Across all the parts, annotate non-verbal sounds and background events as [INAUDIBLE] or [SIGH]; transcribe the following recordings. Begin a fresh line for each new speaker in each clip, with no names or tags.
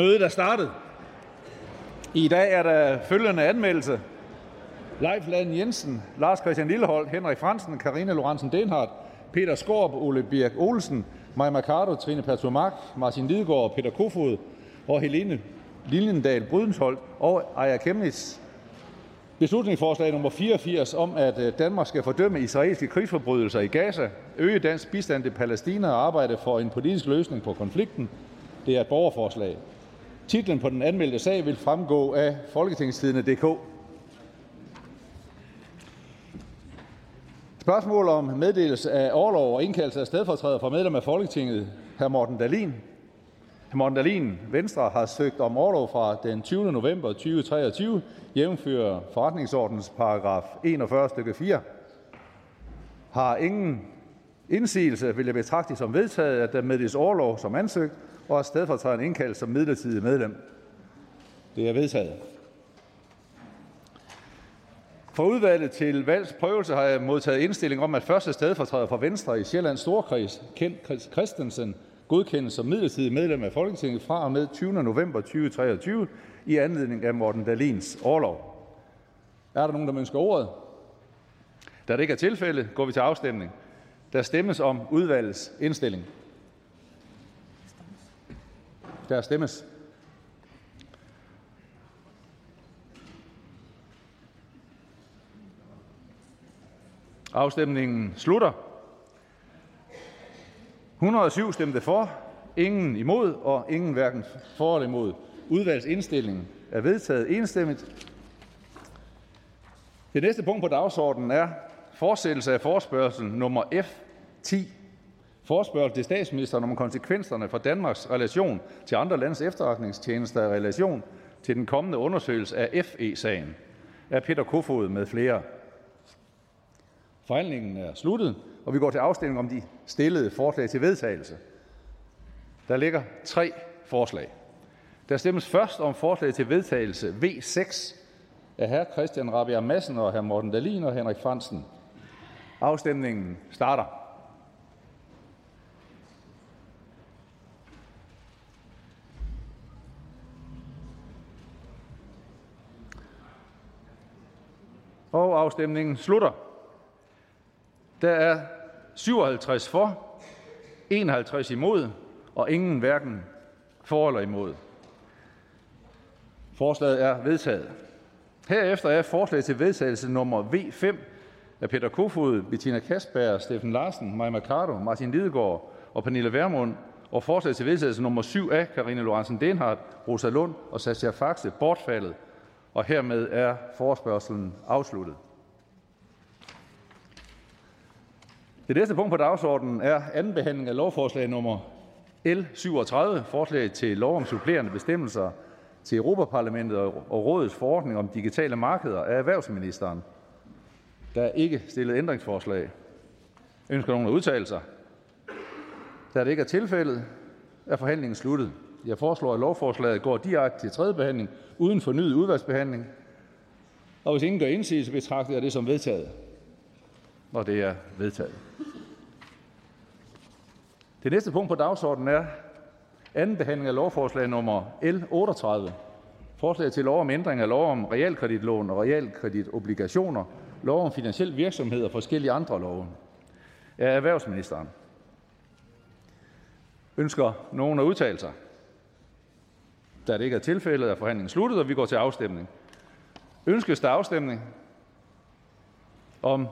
Mødet er startet. I dag er der følgende anmeldelse. Leif Land Jensen, Lars Christian Lillehold, Henrik Fransen, Karine Lorentzen Denhardt, Peter Skorp, Ole Birk Olsen, Maja Mercado, Trine Pertumak, Martin Lidegaard, Peter Kofod og Helene Liljendal Brydensholt og Aya Kemnitz. Beslutningsforslag nummer 84 om, at øh, Danmark skal fordømme israelske krigsforbrydelser i Gaza, øge dansk bistand til Palæstina og arbejde for en politisk løsning på konflikten. Det er et borgerforslag. Titlen på den anmeldte sag vil fremgå af folketingstidende.dk. Spørgsmål om meddelelse af overlov og indkaldelse af stedfortræder for medlem af Folketinget, hr. Morten Dalin. Hr. Morten Dalin, Venstre, har søgt om overlov fra den 20. november 2023, jævnfører forretningsordens paragraf 41 stykke 4. Har ingen indsigelse, vil jeg betragte som vedtaget, at der meddeles overlov som ansøgt, og at stedfortræderen indkaldes som midlertidig medlem. Det er vedtaget. For udvalget til valgsprøvelse har jeg modtaget indstilling om, at første stedfortræder for Venstre i Sjællands Storkreds, Kent Christensen, godkendes som midlertidig medlem af Folketinget fra og med 20. november 2023 i anledning af Morten Dalins overlov. Er der nogen, der ønsker ordet? Da det ikke er tilfældet, går vi til afstemning. Der stemmes om udvalgets indstilling. Der stemmes. Afstemningen slutter. 107 stemte for, ingen imod og ingen hverken for eller imod. Udvalgsindstillingen er vedtaget enstemmigt. Det næste punkt på dagsordenen er fortsættelse af forspørgsel nummer F10. Forspørgsel til statsministeren om konsekvenserne for Danmarks relation til andre landes efterretningstjenester i relation til den kommende undersøgelse af FE-sagen af Peter Kofod med flere. Forhandlingen er sluttet, og vi går til afstemning om de stillede forslag til vedtagelse. Der ligger tre forslag. Der stemmes først om forslag til vedtagelse V6 af hr. Christian Rabia Madsen og hr. Morten Dalin og Henrik Fransen. Afstemningen starter. Og afstemningen slutter. Der er 57 for, 51 imod og ingen hverken for eller imod. Forslaget er vedtaget. Herefter er forslag til vedtagelse nummer V5 af Peter Kofod, Bettina Kasper, Steffen Larsen, Maja Mercado, Martin Lidegaard og Pernille Vermund og forslag til vedtagelse nummer 7 af Karine Lorentzen Denhardt, Rosa Lund og Sascha Faxe bortfaldet. Og hermed er forespørgselen afsluttet. Det næste punkt på dagsordenen er anden behandling af lovforslag nummer L 37, forslag til lov om supplerende bestemmelser til Europaparlamentet og Rådets forordning om digitale markeder af erhvervsministeren. Der er ikke stillet ændringsforslag. Ønsker nogen at udtale sig? Da det ikke er tilfældet, er forhandlingen sluttet. Jeg foreslår, at lovforslaget går direkte til tredje behandling uden fornyet udvalgsbehandling. Og hvis ingen gør indsigelse, betragter jeg det som vedtaget. Og det er vedtaget. Det næste punkt på dagsordenen er anden behandling af lovforslag nummer L 38. Forslag til lov om ændring af lov om realkreditlån og realkreditobligationer, lov om finansiel virksomhed og forskellige andre love. Er erhvervsministeren. Ønsker nogen at udtale sig? Da det ikke er tilfældet, er forhandlingen sluttet, og vi går til afstemning. Ønskes der afstemning om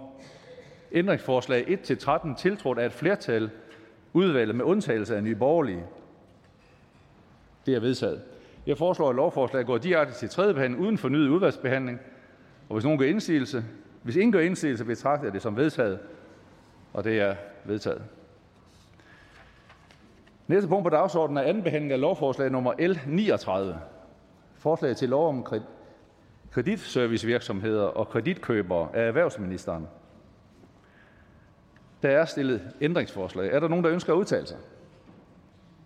ændringsforslag 1-13 tiltrådt af et flertal udvalget med undtagelse af nye borgerlige? Det er vedtaget. Jeg foreslår, at lovforslaget går direkte til tredje behandling uden fornyet udvalgsbehandling. Og hvis nogen gør indsigelse, hvis ingen gør indsigelse, betragter jeg det som vedtaget. Og det er vedtaget. Næste punkt på dagsordenen er anden behandling af lovforslag nummer L 39. Forslag til lov om kreditservicevirksomheder og kreditkøbere af erhvervsministeren. Der er stillet ændringsforslag. Er der nogen, der ønsker at udtale sig?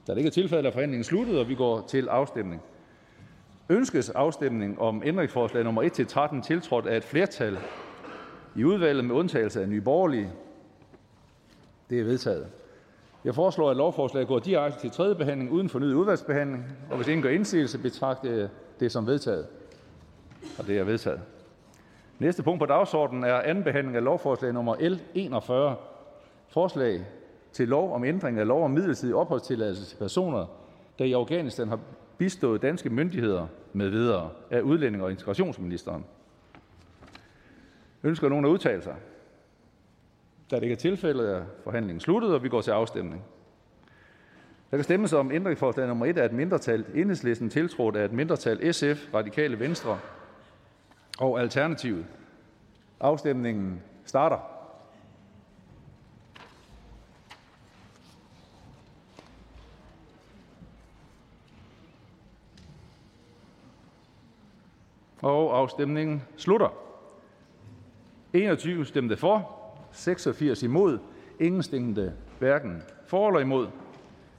Da det ikke er tilfældet, er forhandlingen sluttet, og vi går til afstemning. Ønskes afstemning om ændringsforslag nummer 1-13 tiltrådt af et flertal i udvalget med undtagelse af nye borgerlige? Det er vedtaget. Jeg foreslår, at lovforslaget går direkte til tredje behandling uden fornyet udvalgsbehandling, og hvis ingen gør indsigelse, betragter jeg det som vedtaget. Og det er vedtaget. Næste punkt på dagsordenen er anden behandling af lovforslag nummer L 41. Forslag til lov om ændring af lov om midlertidig opholdstilladelse til personer, der i Afghanistan har bistået danske myndigheder med videre af udlænding og integrationsministeren. Ønsker nogen at udtale sig? Da det ikke er tilfældet, er forhandlingen sluttet, og vi går til afstemning. Der kan stemmes om ændringsforslag nummer 1 af et mindretal enhedslisten tiltrådt af et mindretal SF, Radikale Venstre og Alternativet. Afstemningen starter. Og afstemningen slutter. 21 stemte for, 86 imod, ingen stemte hverken for eller imod.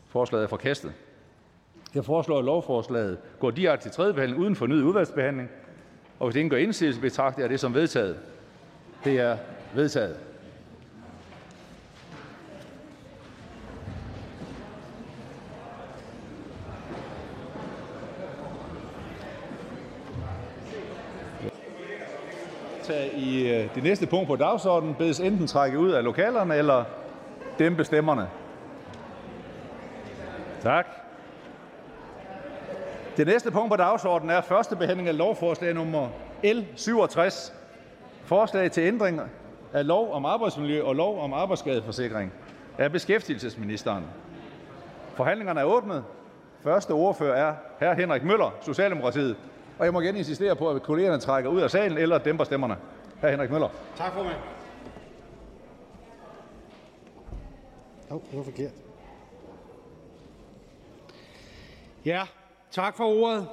Forslaget er forkastet. Jeg foreslår, at lovforslaget går direkte til tredje behandling uden fornyet udvalgsbehandling. Og hvis ingen gør indsigelse, betragter jeg det som vedtaget. Det er vedtaget. I øh, det næste punkt på dagsordenen bedes enten trække ud af lokalerne eller dæmpe stemmerne. Tak. Det næste punkt på dagsordenen er første behandling af lovforslag nummer L 67. Forslag til ændring af lov om arbejdsmiljø og lov om arbejdsskadeforsikring af beskæftigelsesministeren. Forhandlingerne er åbnet. Første ordfører er hr. Henrik Møller, Socialdemokratiet. Og jeg må igen insistere på, at kollegerne trækker ud af salen eller dæmper stemmerne. Hr. Henrik Møller.
Tak, formand. Åh, oh, det var forkert. Ja, tak for ordet.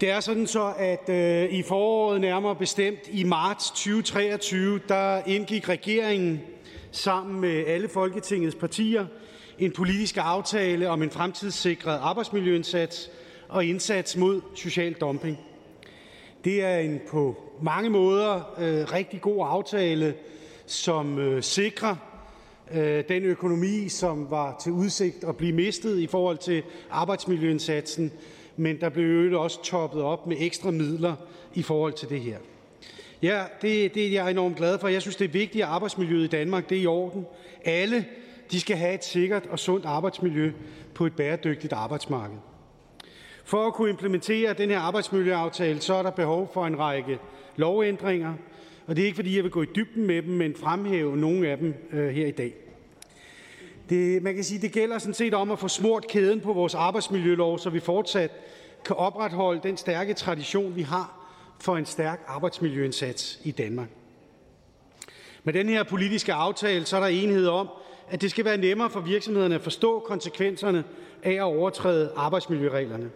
Det er sådan så, at øh, i foråret nærmere bestemt i marts 2023, der indgik regeringen sammen med alle Folketingets partier en politisk aftale om en fremtidssikret arbejdsmiljøindsats og indsats mod social dumping. Det er en på mange måder øh, rigtig god aftale, som øh, sikrer øh, den økonomi, som var til udsigt at blive mistet i forhold til arbejdsmiljøindsatsen, men der blev øvrigt også toppet op med ekstra midler i forhold til det her. Ja, det, det er jeg enormt glad for. Jeg synes, det er vigtigt, at arbejdsmiljøet i Danmark det er i orden. Alle de skal have et sikkert og sundt arbejdsmiljø på et bæredygtigt arbejdsmarked. For at kunne implementere den her arbejdsmiljøaftale, så er der behov for en række lovændringer, og det er ikke, fordi jeg vil gå i dybden med dem, men fremhæve nogle af dem øh, her i dag. Det, man kan sige, det gælder sådan set om at få smurt kæden på vores arbejdsmiljølov, så vi fortsat kan opretholde den stærke tradition, vi har for en stærk arbejdsmiljøindsats i Danmark. Med den her politiske aftale, så er der enighed om, at det skal være nemmere for virksomhederne at forstå konsekvenserne af at overtræde arbejdsmiljøreglerne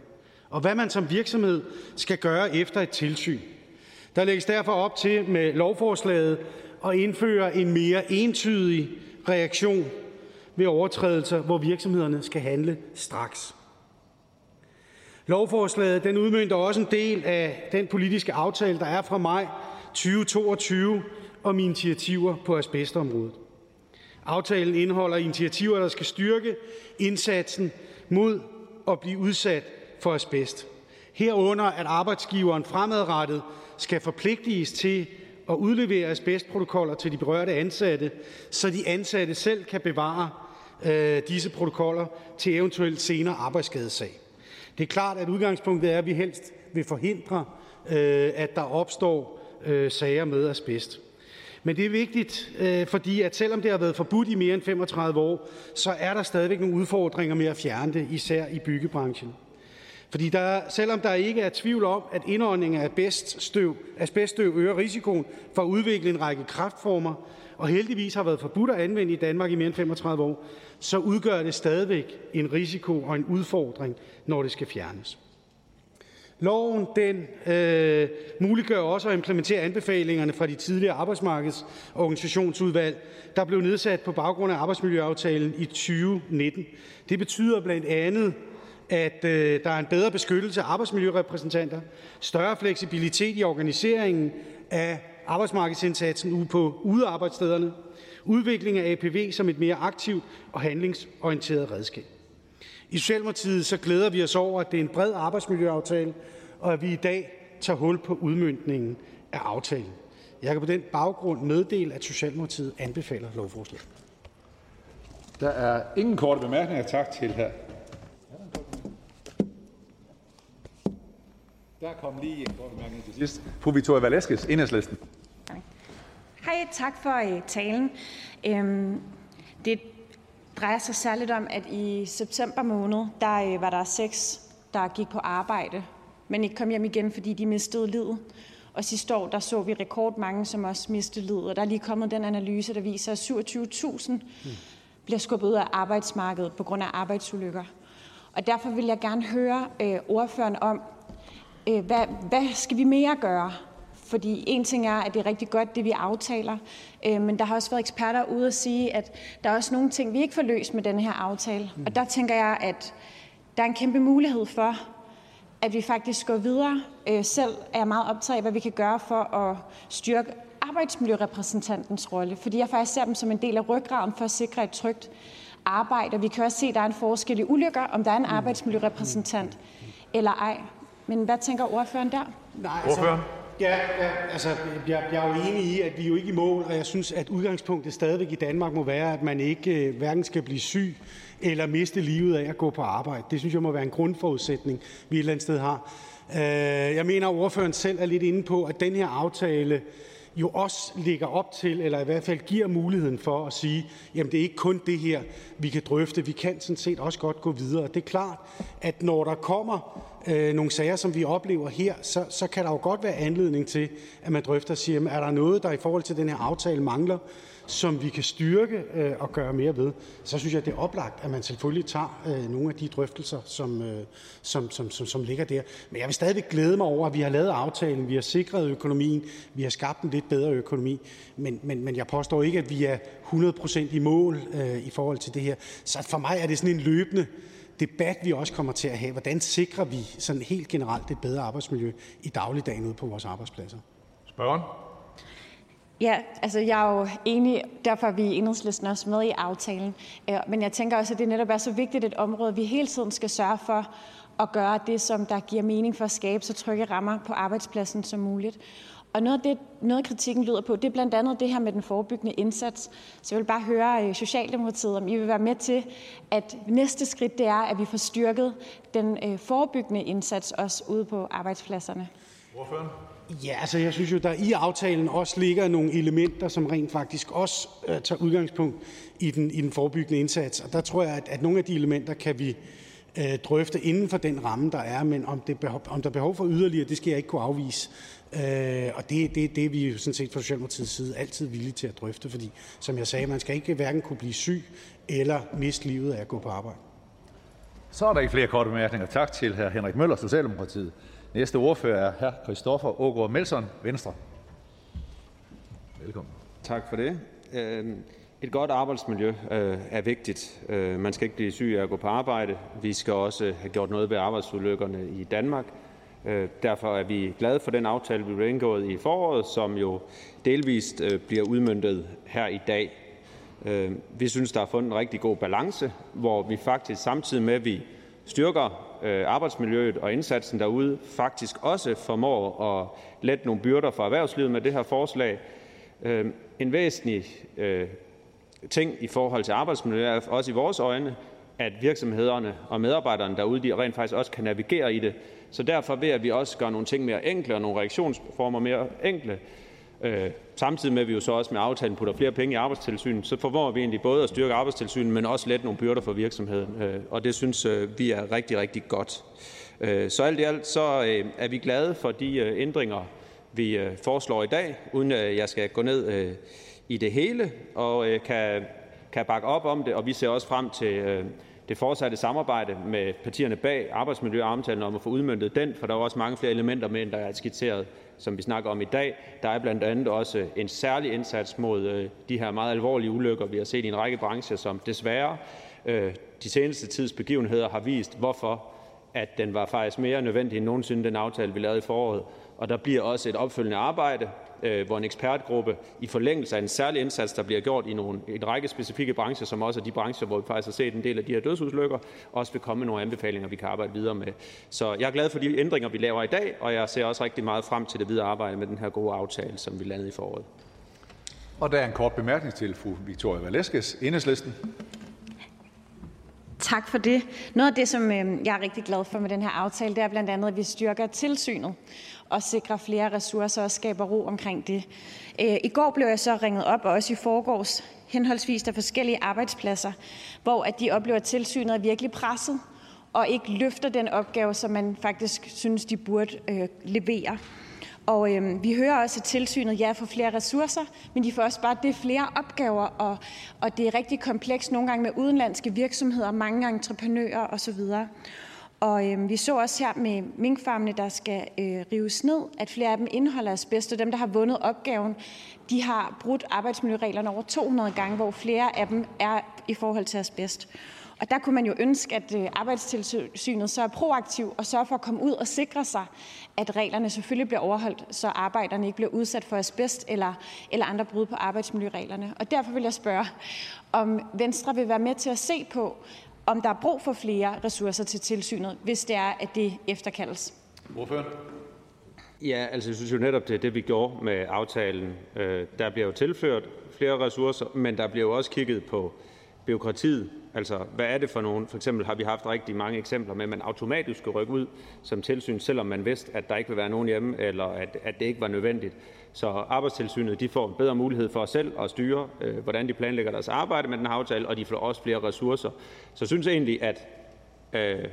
og hvad man som virksomhed skal gøre efter et tilsyn. Der lægges derfor op til med lovforslaget at indføre en mere entydig reaktion ved overtrædelser, hvor virksomhederne skal handle straks. Lovforslaget den udmyndter også en del af den politiske aftale, der er fra maj 2022 om initiativer på asbestområdet. Aftalen indeholder initiativer, der skal styrke indsatsen mod at blive udsat for asbest. Herunder, at arbejdsgiveren fremadrettet skal forpligtiges til at udlevere asbestprotokoller til de berørte ansatte, så de ansatte selv kan bevare øh, disse protokoller til eventuelt senere arbejdsskadesag. Det er klart, at udgangspunktet er, at vi helst vil forhindre, øh, at der opstår øh, sager med asbest. Men det er vigtigt, øh, fordi at selvom det har været forbudt i mere end 35 år, så er der stadigvæk nogle udfordringer med at fjerne det, især i byggebranchen. Fordi der, selvom der ikke er tvivl om, at indånding af asbeststøv, asbeststøv øger risikoen for at udvikle en række kraftformer, og heldigvis har været forbudt at anvende i Danmark i mere end 35 år, så udgør det stadigvæk en risiko og en udfordring, når det skal fjernes. Loven den, øh, muliggør også at implementere anbefalingerne fra de tidligere arbejdsmarkedsorganisationsudvalg, der blev nedsat på baggrund af arbejdsmiljøaftalen i 2019. Det betyder blandt andet, at øh, der er en bedre beskyttelse af arbejdsmiljørepræsentanter, større fleksibilitet i organiseringen af arbejdsmarkedsindsatsen ude på udearbejdsstederne, udvikling af APV som et mere aktivt og handlingsorienteret redskab. I Socialdemokratiet så glæder vi os over, at det er en bred arbejdsmiljøaftale, og at vi i dag tager hul på udmyndningen af aftalen. Jeg kan på den baggrund meddele, at Socialdemokratiet anbefaler lovforslaget.
Der er ingen korte bemærkninger. Tak til her. Der kom lige en kort bemærkning til sidst. Fru Victoria Velasquez, Enhedslisten.
Hej, tak for uh, talen. Øhm, det drejer sig særligt om, at i september måned, der uh, var der seks, der gik på arbejde, men ikke kom hjem igen, fordi de mistede livet. Og sidste år, der så vi rekordmange, som også mistede livet. Og der er lige kommet den analyse, der viser, at 27.000 mm. bliver skubbet ud af arbejdsmarkedet på grund af arbejdsulykker. Og derfor vil jeg gerne høre øh, ordføreren om, øh, hvad, hvad skal vi mere gøre? Fordi en ting er, at det er rigtig godt, det vi aftaler, øh, men der har også været eksperter ude at sige, at der er også nogle ting, vi ikke får løst med den her aftale. Mm. Og der tænker jeg, at der er en kæmpe mulighed for, at vi faktisk går videre. Øh, selv er jeg meget optaget af, hvad vi kan gøre for at styrke arbejdsmiljørepræsentantens rolle, fordi jeg faktisk ser dem som en del af ryggraden for at sikre et trygt arbejde. Og vi kan også se, at der er en forskel i ulykker, om der er en arbejdsmiljørepræsentant eller ej. Men hvad tænker ordføreren der?
Nej, altså,
Ordføreren?
Ja, ja altså, jeg, jeg er jo enig i, at vi er jo ikke i mål, og jeg synes, at udgangspunktet stadigvæk i Danmark må være, at man ikke uh, hverken skal blive syg eller miste livet af at gå på arbejde. Det synes jeg må være en grundforudsætning, vi et eller andet sted har. Uh, jeg mener, at ordføreren selv er lidt inde på, at den her aftale jo også ligger op til, eller i hvert fald giver muligheden for at sige, jamen det er ikke kun det her, vi kan drøfte, vi kan sådan set også godt gå videre. Det er klart, at når der kommer øh, nogle sager, som vi oplever her, så, så kan der jo godt være anledning til, at man drøfter og siger, jamen, er der noget, der i forhold til den her aftale mangler, som vi kan styrke øh, og gøre mere ved, så synes jeg, det er oplagt, at man selvfølgelig tager øh, nogle af de drøftelser, som, øh, som, som, som, som ligger der. Men jeg vil stadig glæde mig over, at vi har lavet aftalen, vi har sikret økonomien, vi har skabt en lidt bedre økonomi, men, men, men jeg påstår ikke, at vi er 100% i mål øh, i forhold til det her. Så for mig er det sådan en løbende debat, vi også kommer til at have. Hvordan sikrer vi sådan helt generelt et bedre arbejdsmiljø i dagligdagen ude på vores arbejdspladser?
Spørgeren?
Ja, altså jeg er jo enig, derfor er vi i enhedslisten også med i aftalen. Øh, men jeg tænker også, at det netop er så vigtigt et område, vi hele tiden skal sørge for at gøre det, som der giver mening for at skabe så trygge rammer på arbejdspladsen som muligt. Og noget af, det, noget af kritikken lyder på, det er blandt andet det her med den forebyggende indsats. Så jeg vil bare høre øh, Socialdemokratiet, om I vil være med til, at næste skridt det er, at vi får styrket den øh, forebyggende indsats også ude på arbejdspladserne.
Ordføreren?
Ja, altså jeg synes jo, der i aftalen også ligger nogle elementer, som rent faktisk også øh, tager udgangspunkt i den, i den forebyggende indsats. Og der tror jeg, at, at nogle af de elementer kan vi øh, drøfte inden for den ramme, der er. Men om, det behov, om der er behov for yderligere, det skal jeg ikke kunne afvise. Øh, og det, det, det er vi jo sådan set fra Socialdemokratiets side altid villige til at drøfte, fordi som jeg sagde, man skal ikke hverken kunne blive syg eller miste livet af at gå på arbejde.
Så er der ikke flere korte bemærkninger. Tak til hr. Henrik Møller, Socialdemokratiet. Næste ordfører er hr. Christoffer Ågaard Melson, Venstre. Velkommen.
Tak for det. Øhm, et godt arbejdsmiljø øh, er vigtigt. Øh, man skal ikke blive syg af at gå på arbejde. Vi skal også have gjort noget ved arbejdsulykkerne i Danmark. Øh, derfor er vi glade for den aftale, vi blev indgået i foråret, som jo delvist bliver udmyndtet her i dag. Vi synes, der er fundet en rigtig god balance, hvor vi faktisk samtidig med, at vi styrker Øh, arbejdsmiljøet og indsatsen derude, faktisk også formår at lette nogle byrder for erhvervslivet med det her forslag. Øh, en væsentlig øh, ting i forhold til arbejdsmiljø er også i vores øjne, at virksomhederne og medarbejderne derude de rent faktisk også kan navigere i det. Så derfor ved at vi også gør nogle ting mere enkle og nogle reaktionsformer mere enkle, øh, samtidig med at vi jo så også med aftalen putter flere penge i arbejdstilsynet, så formår vi egentlig både at styrke arbejdstilsynet, men også lette nogle byrder for virksomheden. Øh, og det synes øh, vi er rigtig, rigtig godt. Øh, så alt i alt så øh, er vi glade for de øh, ændringer, vi øh, foreslår i dag, uden at jeg skal gå ned øh, i det hele og øh, kan, kan bakke op om det. Og vi ser også frem til øh, det fortsatte samarbejde med partierne bag arbejdsmiljøaftalen om at få udmyndtet den, for der er også mange flere elementer med, end der er skitseret, som vi snakker om i dag. Der er blandt andet også en særlig indsats mod øh, de her meget alvorlige ulykker, vi har set i en række brancher, som desværre øh, de seneste tids begivenheder har vist, hvorfor at den var faktisk mere nødvendig end nogensinde, den aftale, vi lavede i foråret. Og der bliver også et opfølgende arbejde Øh, hvor en ekspertgruppe i forlængelse af en særlig indsats, der bliver gjort i nogle, en række specifikke brancher, som også er de brancher, hvor vi faktisk har set en del af de her dødsudslykker, også vil komme med nogle anbefalinger, vi kan arbejde videre med. Så jeg er glad for de ændringer, vi laver i dag, og jeg ser også rigtig meget frem til det videre arbejde med den her gode aftale, som vi landede i foråret.
Og der er en kort bemærkning til fru Victoria Valeskes, Enhedslisten.
Tak for det. Noget af det, som øhm, jeg er rigtig glad for med den her aftale, det er blandt andet, at vi styrker tilsynet og sikrer flere ressourcer og skaber ro omkring det. Øh, I går blev jeg så ringet op, og også i forgårs, henholdsvis der forskellige arbejdspladser, hvor at de oplever, at tilsynet er virkelig presset og ikke løfter den opgave, som man faktisk synes, de burde øh, levere. Og øhm, vi hører også, at tilsynet ja, får flere ressourcer, men de får også bare det flere opgaver, og, og det er rigtig komplekst nogle gange med udenlandske virksomheder, mange entreprenører osv. Og øhm, vi så også her med minkfarmene, der skal øh, rives ned, at flere af dem indeholder asbest, og dem, der har vundet opgaven, de har brudt arbejdsmiljøreglerne over 200 gange, hvor flere af dem er i forhold til asbest. Og der kunne man jo ønske, at øh, arbejdstilsynet så er proaktiv og sørger for at komme ud og sikre sig, at reglerne selvfølgelig bliver overholdt, så arbejderne ikke bliver udsat for asbest eller, eller andre brud på arbejdsmiljøreglerne. Og derfor vil jeg spørge, om Venstre vil være med til at se på, om der er brug for flere ressourcer til tilsynet, hvis det er, at det efterkaldes.
Hvorfor?
Ja, altså jeg synes jo netop, det er det, vi gjorde med aftalen. Øh, der bliver jo tilført flere ressourcer, men der bliver jo også kigget på byråkratiet. Altså, hvad er det for nogen? For eksempel har vi haft rigtig mange eksempler med, at man automatisk skulle rykke ud som tilsyn, selvom man vidste, at der ikke vil være nogen hjemme, eller at, at det ikke var nødvendigt. Så arbejdstilsynet de får en bedre mulighed for selv at styre, øh, hvordan de planlægger deres arbejde med den her aftale, og de får også flere ressourcer. Så jeg synes egentlig, at øh,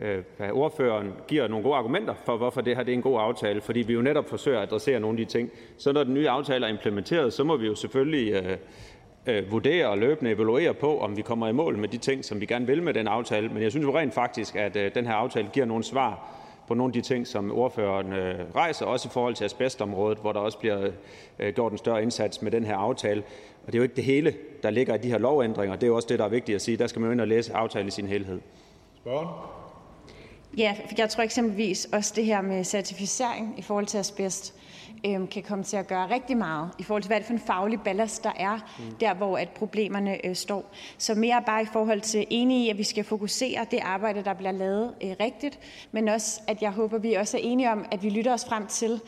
øh, ordføreren giver nogle gode argumenter for, hvorfor det her det er en god aftale, fordi vi jo netop forsøger at adressere nogle af de ting. Så når den nye aftale er implementeret, så må vi jo selvfølgelig øh, øh, vurdere og løbende evaluere på, om vi kommer i mål med de ting, som vi gerne vil med den aftale. Men jeg synes jo rent faktisk, at øh, den her aftale giver nogle svar på nogle af de ting, som ordføreren øh, rejser, også i forhold til asbestområdet, hvor der også bliver øh, gjort en større indsats med den her aftale. Og det er jo ikke det hele, der ligger i de her lovændringer. Det er jo også det, der er vigtigt at sige. Der skal man jo ind og læse aftalen i sin helhed.
Spørgen?
Ja, jeg tror eksempelvis også det her med certificering i forhold til asbest øhm, kan komme til at gøre rigtig meget i forhold til, hvad det for en faglig ballast, der er mm. der, hvor at problemerne øh, står. Så mere bare i forhold til enige i, at vi skal fokusere det arbejde, der bliver lavet øh, rigtigt, men også, at jeg håber, vi også er enige om, at vi lytter os frem til,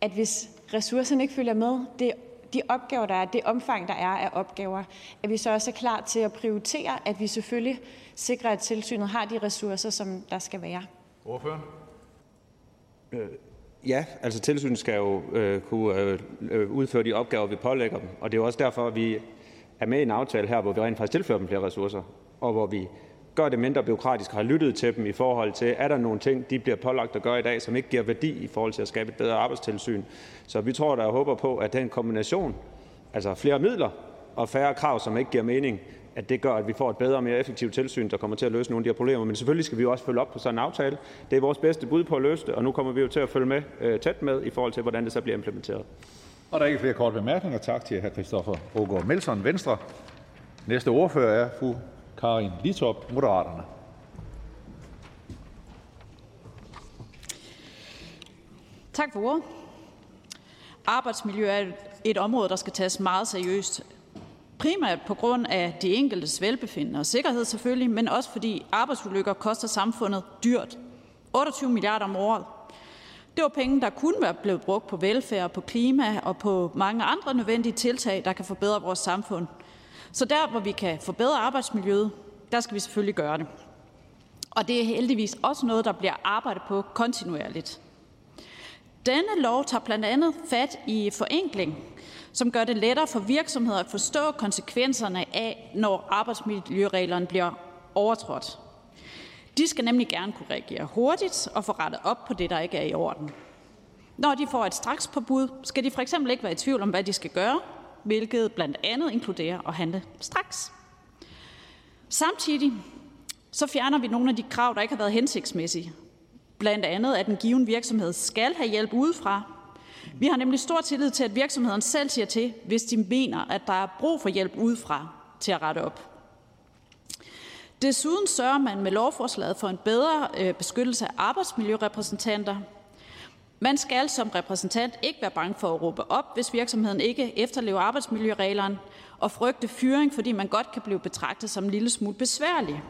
at hvis ressourcerne ikke følger med, det de opgaver, der er, det omfang, der er af opgaver, at vi så også er klar til at prioritere, at vi selvfølgelig sikrer, at tilsynet har de ressourcer, som der skal være.
Ordføreren?
Ja, altså tilsynet skal jo øh, kunne øh, udføre de opgaver, vi pålægger dem. Og det er jo også derfor, at vi er med i en aftale her, hvor vi rent faktisk tilfører dem flere ressourcer, og hvor vi gør det mindre byråkratisk og har lyttet til dem i forhold til, er der nogle ting, de bliver pålagt at gøre i dag, som ikke giver værdi i forhold til at skabe et bedre arbejdstilsyn. Så vi tror der og håber på, at den kombination, altså flere midler og færre krav, som ikke giver mening, at det gør, at vi får et bedre og mere effektivt tilsyn, der kommer til at løse nogle af de her problemer. Men selvfølgelig skal vi også følge op på sådan en aftale. Det er vores bedste bud på at løse det, og nu kommer vi jo til at følge med øh, tæt med i forhold til, hvordan det så bliver implementeret.
Og der er ikke flere korte bemærkninger. Tak til hr. Christoffer Ågaard Melson, Venstre. Næste ordfører er fru Karin Litop, Moderaterne.
Tak for ordet. Arbejdsmiljø er et område, der skal tages meget seriøst. Primært på grund af de enkeltes velbefindende og sikkerhed selvfølgelig, men også fordi arbejdsulykker koster samfundet dyrt. 28 milliarder om året. Det var penge, der kunne være blevet brugt på velfærd, på klima og på mange andre nødvendige tiltag, der kan forbedre vores samfund. Så der, hvor vi kan forbedre arbejdsmiljøet, der skal vi selvfølgelig gøre det. Og det er heldigvis også noget, der bliver arbejdet på kontinuerligt. Denne lov tager blandt andet fat i forenkling som gør det lettere for virksomheder at forstå konsekvenserne af, når arbejdsmiljøreglerne bliver overtrådt. De skal nemlig gerne kunne reagere hurtigt og få rettet op på det, der ikke er i orden. Når de får et strakspåbud, skal de for eksempel ikke være i tvivl om, hvad de skal gøre, hvilket blandt andet inkluderer at handle straks. Samtidig så fjerner vi nogle af de krav, der ikke har været hensigtsmæssige. Blandt andet, at en given virksomhed skal have hjælp udefra, vi har nemlig stor tillid til, at virksomheden selv siger til, hvis de mener, at der er brug for hjælp udefra til at rette op. Desuden sørger man med lovforslaget for en bedre øh, beskyttelse af arbejdsmiljørepræsentanter. Man skal som repræsentant ikke være bange for at råbe op, hvis virksomheden ikke efterlever arbejdsmiljøreglerne, og frygte fyring, fordi man godt kan blive betragtet som en lille smule besværlig.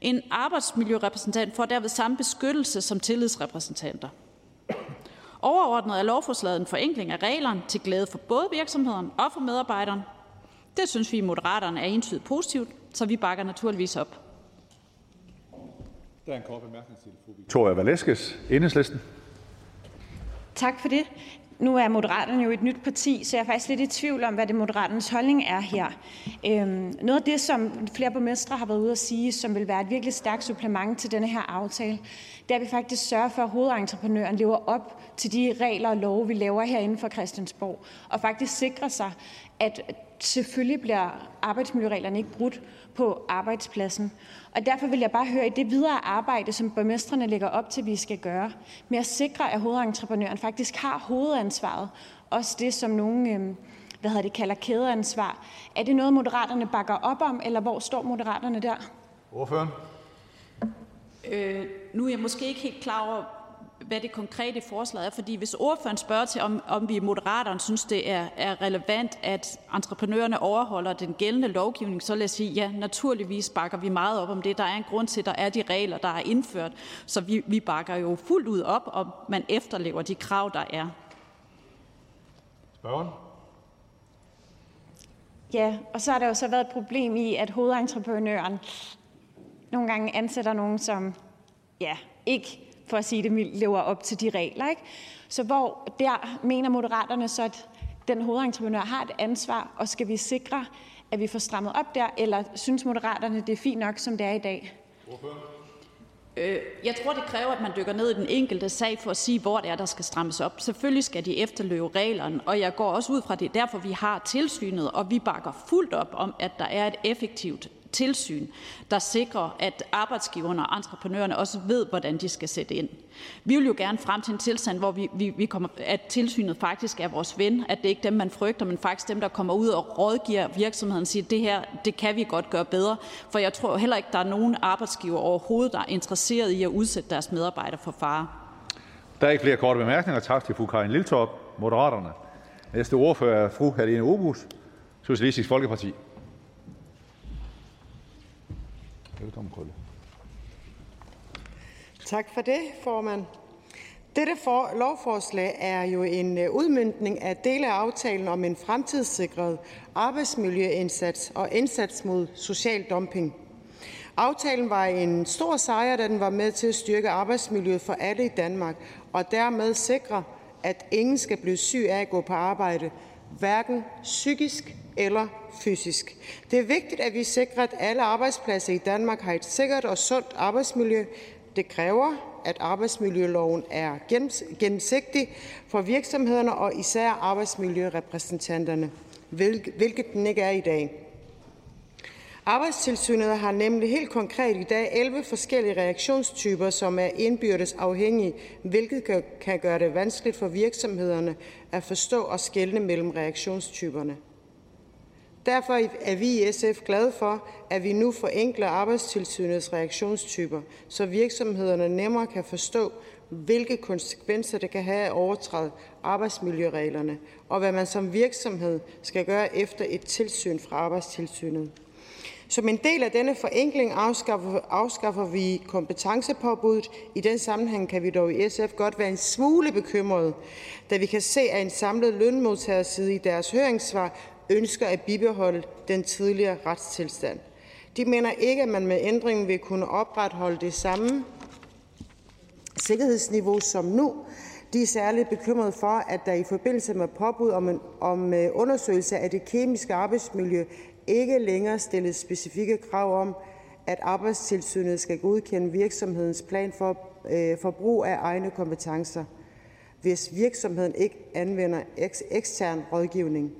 En arbejdsmiljørepræsentant får derved samme beskyttelse som tillidsrepræsentanter. Overordnet er lovforslaget en forenkling af reglerne til glæde for både virksomheden og for medarbejderen. Det synes vi i Moderaterne er entydigt positivt, så vi bakker naturligvis op.
Der er en kort bemærkning til fru Victoria Velasquez, Enhedslisten.
Tak for det. Nu er Moderaterne jo et nyt parti, så jeg er faktisk lidt i tvivl om, hvad det Moderaternes holdning er her. Øhm, noget af det, som flere borgmestre har været ude at sige, som vil være et virkelig stærkt supplement til denne her aftale, det er, at vi faktisk sørger for, at hovedentreprenøren lever op til de regler og love, vi laver herinde for Christiansborg, og faktisk sikrer sig, at selvfølgelig bliver arbejdsmiljøreglerne ikke brudt på arbejdspladsen. Og derfor vil jeg bare høre i det videre arbejde, som borgmestrene lægger op til, vi skal gøre, med at sikre, at hovedentreprenøren faktisk har hovedansvaret, også det, som nogen øhm, hvad hedder det, kalder kædeansvar. Er det noget, Moderaterne bakker op om, eller hvor står Moderaterne der?
Ordføren?
Øh, nu er jeg måske ikke helt klar over, hvad det konkrete forslag er, fordi hvis ordføreren spørger til, om, om vi i Moderaterne synes, det er, er relevant, at entreprenørerne overholder den gældende lovgivning, så vil jeg sige, ja, naturligvis bakker vi meget op om det. Der er en grund til, at der er de regler, der er indført, så vi, vi bakker jo fuldt ud op, om man efterlever de krav, der er.
Spørgen?
Ja, og så har der jo så været et problem i, at hovedentreprenøren nogle gange ansætter nogen, som ja, ikke for at sige det mildt, lever op til de regler. Ikke? Så hvor der mener Moderaterne så, at den hovedentreprenør har et ansvar, og skal vi sikre, at vi får strammet op der, eller synes Moderaterne, det er fint nok, som det er i dag?
Øh, jeg tror, det kræver, at man dykker ned i den enkelte sag for at sige, hvor det er, der skal strammes op. Selvfølgelig skal de efterleve reglerne, og jeg går også ud fra, det derfor, vi har tilsynet, og vi bakker fuldt op om, at der er et effektivt tilsyn, der sikrer, at arbejdsgiverne og entreprenørerne også ved, hvordan de skal sætte ind. Vi vil jo gerne frem til en tilstand, hvor vi, vi, vi kommer, at tilsynet faktisk er vores ven, at det ikke er dem, man frygter, men faktisk dem, der kommer ud og rådgiver virksomheden og siger, det her, det kan vi godt gøre bedre. For jeg tror heller ikke, der er nogen arbejdsgiver overhovedet, der er interesseret i at udsætte deres medarbejdere for fare.
Der er ikke flere korte bemærkninger. Tak til fru Karin Liltorp, Moderaterne. Næste ordfører er fru Helene Obus, Socialistisk Folkeparti. Velkommen, Krølle.
Tak for det, formand. Dette for, lovforslag er jo en øh, udmyndning af dele af aftalen om en fremtidssikret arbejdsmiljøindsats og indsats mod social dumping. Aftalen var en stor sejr, da den var med til at styrke arbejdsmiljøet for alle i Danmark, og dermed sikre, at ingen skal blive syg af at gå på arbejde, hverken psykisk eller fysisk. Det er vigtigt, at vi sikrer, at alle arbejdspladser i Danmark har et sikkert og sundt arbejdsmiljø. Det kræver, at arbejdsmiljøloven er gennemsigtig for virksomhederne og især arbejdsmiljørepræsentanterne, hvilket den ikke er i dag. Arbejdstilsynet har nemlig helt konkret i dag 11 forskellige reaktionstyper, som er indbyrdes afhængige, hvilket kan gøre det vanskeligt for virksomhederne at forstå og skelne mellem reaktionstyperne. Derfor er vi i SF glade for, at vi nu forenkler Arbejdstilsynets reaktionstyper, så virksomhederne nemmere kan forstå, hvilke konsekvenser det kan have at overtræde arbejdsmiljøreglerne, og hvad man som virksomhed skal gøre efter et tilsyn fra Arbejdstilsynet. Som en del af denne forenkling afskaffer, afskaffer vi kompetencepåbuddet. I den sammenhæng kan vi dog i SF godt være en smule bekymrede, da vi kan se, at en samlet lønmodtagerside i deres høringssvar ønsker at bibeholde den tidligere retstilstand. De mener ikke, at man med ændringen vil kunne opretholde det samme sikkerhedsniveau som nu. De er særligt bekymrede for, at der i forbindelse med påbud om, en, om øh, undersøgelse af det kemiske arbejdsmiljø ikke længere stilles specifikke krav om, at Arbejdstilsynet skal godkende virksomhedens plan for, øh, for brug af egne kompetencer, hvis virksomheden ikke anvender ekstern rådgivning.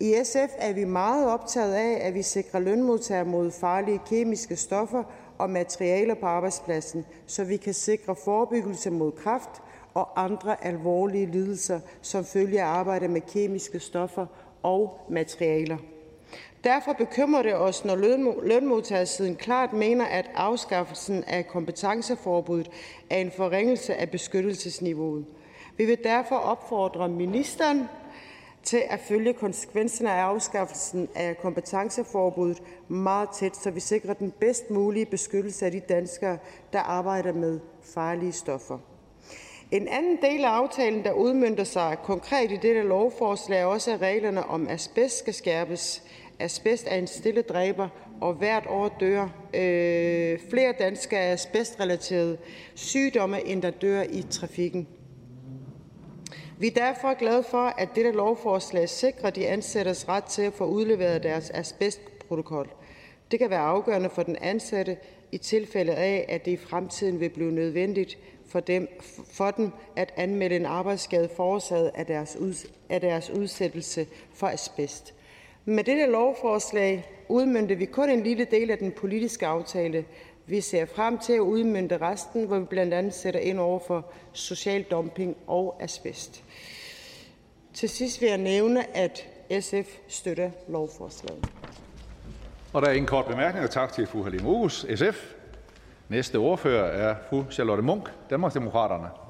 I SF er vi meget optaget af, at vi sikrer lønmodtagere mod farlige kemiske stoffer og materialer på arbejdspladsen, så vi kan sikre forebyggelse mod kræft og andre alvorlige lidelser som følge af arbejde med kemiske stoffer og materialer. Derfor bekymrer det os, når lønmodtagersiden klart mener, at afskaffelsen af kompetenceforbuddet er en forringelse af beskyttelsesniveauet. Vi vil derfor opfordre ministeren til at følge konsekvenserne af afskaffelsen af kompetenceforbuddet meget tæt, så vi sikrer den bedst mulige beskyttelse af de danskere, der arbejder med farlige stoffer. En anden del af aftalen, der udmyndter sig konkret i dette lovforslag, er også, at reglerne om asbest skal skærpes. Asbest er en stille dræber, og hvert år dør øh, flere danskere af asbestrelaterede sygdomme, end der dør i trafikken. Vi er derfor glade for, at dette lovforslag sikrer de ansattes ret til at få udleveret deres asbestprotokol. Det kan være afgørende for den ansatte i tilfælde af, at det i fremtiden vil blive nødvendigt for dem, for dem at anmelde en arbejdsskade forårsaget af deres, af deres udsættelse for asbest. Med dette lovforslag udmyndte vi kun en lille del af den politiske aftale. Vi ser frem til at udmynde resten, hvor vi blandt andet sætter ind over for social dumping og asbest. Til sidst vil jeg nævne, at SF støtter lovforslaget.
Og der er ingen kort bemærkninger. Tak til fru Halime Oguz, SF. Næste ordfører er fru Charlotte Munk, Danmarksdemokraterne.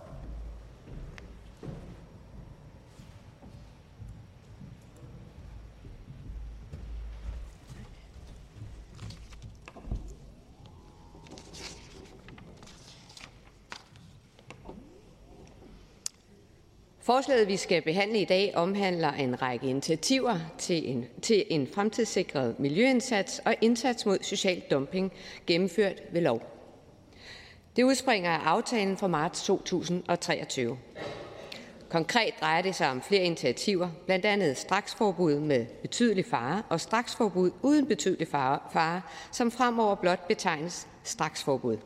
Forslaget, vi skal behandle i dag, omhandler en række initiativer til en, til en fremtidssikret miljøindsats og indsats mod social dumping gennemført ved lov. Det udspringer af aftalen fra marts 2023. Konkret drejer det sig om flere initiativer, blandt andet straksforbud med betydelig fare og straksforbud uden betydelig fare, fare som fremover blot betegnes straksforbud.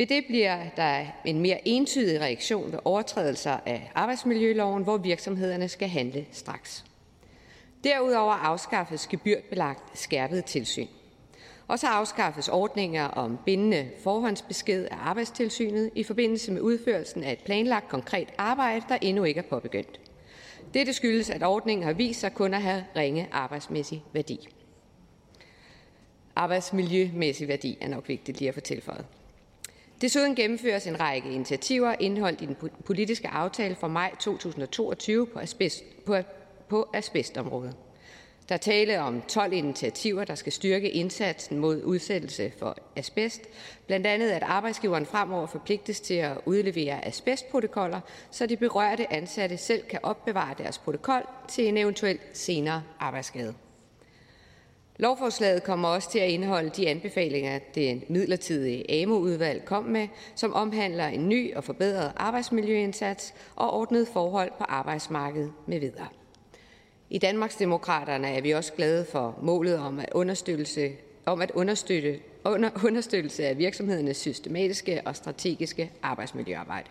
Ved det bliver der en mere entydig reaktion ved overtrædelser af arbejdsmiljøloven, hvor virksomhederne skal handle straks. Derudover afskaffes gebyrbelagt skærpet tilsyn. Og så afskaffes ordninger om bindende forhåndsbesked af arbejdstilsynet i forbindelse med udførelsen af et planlagt konkret arbejde, der endnu ikke er påbegyndt. Dette skyldes, at ordningen har vist sig kun at have ringe arbejdsmæssig værdi. Arbejdsmiljømæssig værdi er nok vigtigt lige at få tilføjet. Desuden gennemføres en række initiativer indholdt i den politiske aftale fra maj 2022 på, asbest, på, på asbestområdet. Der er tale om 12 initiativer, der skal styrke indsatsen mod udsættelse for asbest. Blandt andet at arbejdsgiveren fremover forpligtes til at udlevere asbestprotokoller, så de berørte ansatte selv kan opbevare deres protokol til en eventuel senere arbejdsskade. Lovforslaget kommer også til at indeholde de anbefalinger, det midlertidige AMO-udvalg kom med, som omhandler en ny og forbedret arbejdsmiljøindsats og ordnet forhold på arbejdsmarkedet med videre. I Danmarksdemokraterne er vi også glade for målet om at understøtte, om at understøtte, under, understøttelse af virksomhedernes systematiske og strategiske arbejdsmiljøarbejde.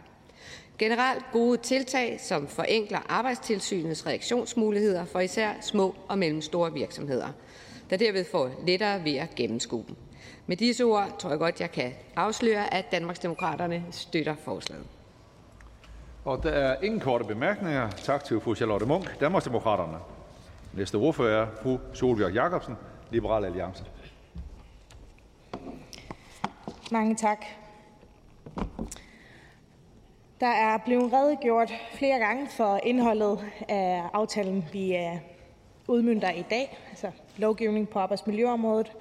Generelt gode tiltag, som forenkler arbejdstilsynets reaktionsmuligheder for især små og mellemstore virksomheder – der derved får lettere ved at gennemskue dem. Med disse ord tror jeg godt, jeg kan afsløre, at Danmarksdemokraterne støtter forslaget.
Og der er ingen korte bemærkninger. Tak til fru Charlotte Munk, Danmarksdemokraterne. Næste ordfører er fru Solbjørg Jacobsen, Liberal Alliance.
Mange tak. Der er blevet redegjort flere gange for indholdet af aftalen, vi udmyndter i dag, altså lovgivning på arbejdsmiljøområdet.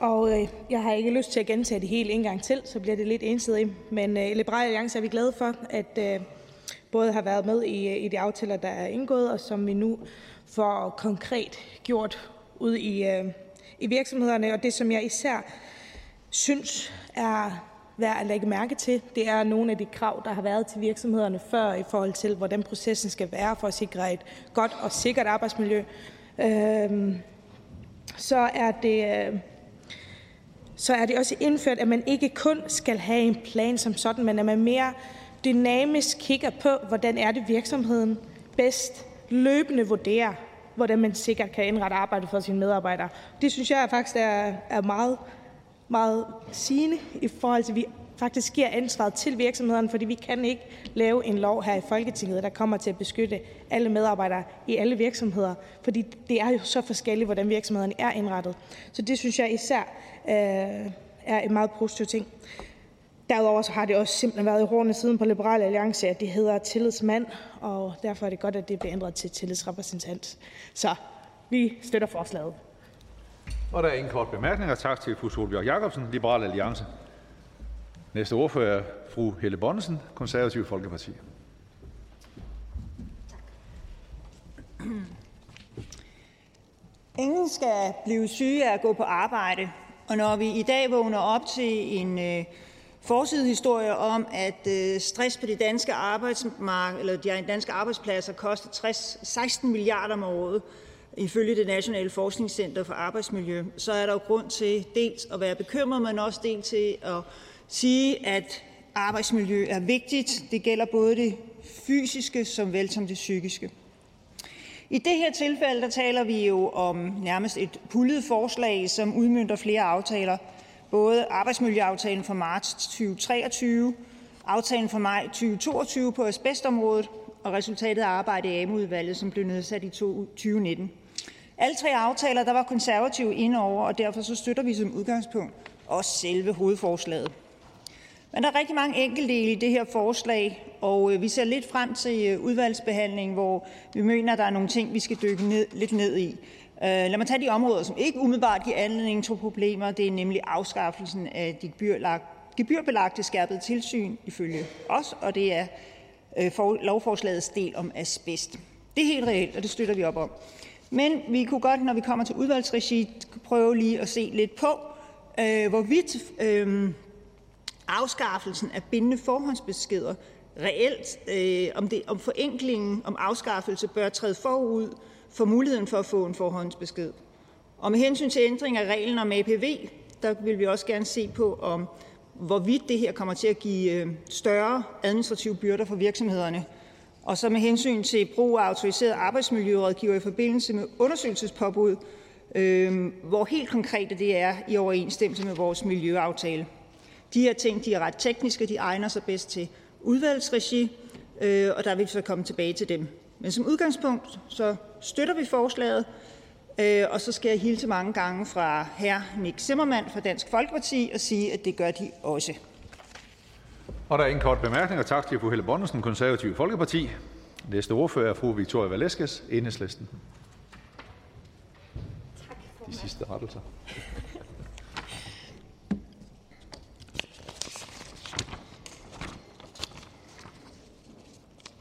Og øh, jeg har ikke lyst til at gentage det hele en gang til, så bliver det lidt ensidigt. Men øh, i Liberale Alliance er vi glade for, at øh, både har været med i, øh, i de aftaler, der er indgået, og som vi nu får konkret gjort ud i, øh, i virksomhederne. Og det, som jeg især synes er værd at lægge mærke til, det er nogle af de krav, der har været til virksomhederne før i forhold til, hvordan processen skal være for at sikre et godt og sikkert arbejdsmiljø. Øhm, så er det øh, så er det også indført, at man ikke kun skal have en plan som sådan, men at man mere dynamisk kigger på, hvordan er det virksomheden bedst løbende vurderer, hvordan man sikkert kan indrette arbejdet for sine medarbejdere. Det synes jeg faktisk er, er meget, meget sigende i forhold til, at vi faktisk giver ansvaret til virksomhederne, fordi vi kan ikke lave en lov her i Folketinget, der kommer til at beskytte alle medarbejdere i alle virksomheder, fordi det er jo så forskelligt, hvordan virksomhederne er indrettet. Så det synes jeg især øh, er en meget positiv ting. Derudover så har det også simpelthen været i hårene siden på Liberale Alliance, at det hedder tillidsmand, og derfor er det godt, at det bliver ændret til tillidsrepræsentant. Så vi støtter forslaget.
Og der er ingen kort bemærkninger. Tak til fru Solbjørg Jacobsen, Liberal Alliance. Næste ordfører er fru Helle Bonnesen, Konservative Folkeparti.
Ingen skal blive syge af at gå på arbejde, og når vi i dag vågner op til en øh, forsidehistorie om, at øh, stress på de danske, arbejdsmark- eller de danske arbejdspladser koster 60, 16 milliarder om året, ifølge det Nationale Forskningscenter for Arbejdsmiljø, så er der jo grund til dels at være bekymret, men også dels til at sige, at arbejdsmiljø er vigtigt. Det gælder både det fysiske som vel som det psykiske. I det her tilfælde der taler vi jo om nærmest et pullet forslag, som udmyndter flere aftaler. Både arbejdsmiljøaftalen fra marts 2023, aftalen fra maj 2022 på asbestområdet og resultatet af arbejdet i AMU-udvalget, som blev nedsat i 2019. Alle tre aftaler der var konservative indover, og derfor så støtter vi som udgangspunkt også selve hovedforslaget. Men der er rigtig mange enkeltdele i det her forslag, og øh, vi ser lidt frem til øh, udvalgsbehandlingen, hvor vi mener, at der er nogle ting, vi skal dykke ned, lidt ned i. Øh, lad mig tage de områder, som ikke umiddelbart giver anledning til problemer. Det er nemlig afskaffelsen af de gebyrbelagte skærpede tilsyn ifølge os, og det er lovforslagets del om asbest. Det er helt reelt, og det støtter vi op om. Men vi kunne godt, når vi kommer til udvalgsregi, prøve lige at se lidt på, hvorvidt afskaffelsen af bindende forhåndsbeskeder reelt, øh, om, det, om forenklingen om afskaffelse bør træde forud for muligheden for at få en forhåndsbesked. Og med hensyn til ændring af reglen om APV, der vil vi også gerne se på, om hvorvidt det her kommer til at give øh, større administrative byrder for virksomhederne. Og så med hensyn til brug af autoriseret arbejdsmiljørådgiver i forbindelse med undersøgelsespåbud, øh, hvor helt konkret det er i overensstemmelse med vores miljøaftale. De her ting de er ret tekniske, de egner sig bedst til udvalgsregi, øh, og der vil vi så komme tilbage til dem. Men som udgangspunkt så støtter vi forslaget, øh, og så skal jeg hilse mange gange fra hr. Nick Zimmermann fra Dansk Folkeparti og sige, at det gør de også.
Og der er ingen kort bemærkninger. Tak til fru Helle Bonnesen, Konservativ Folkeparti. Næste ordfører er fru Victoria Velasquez, Enhedslisten. Tak, De sidste rettelser.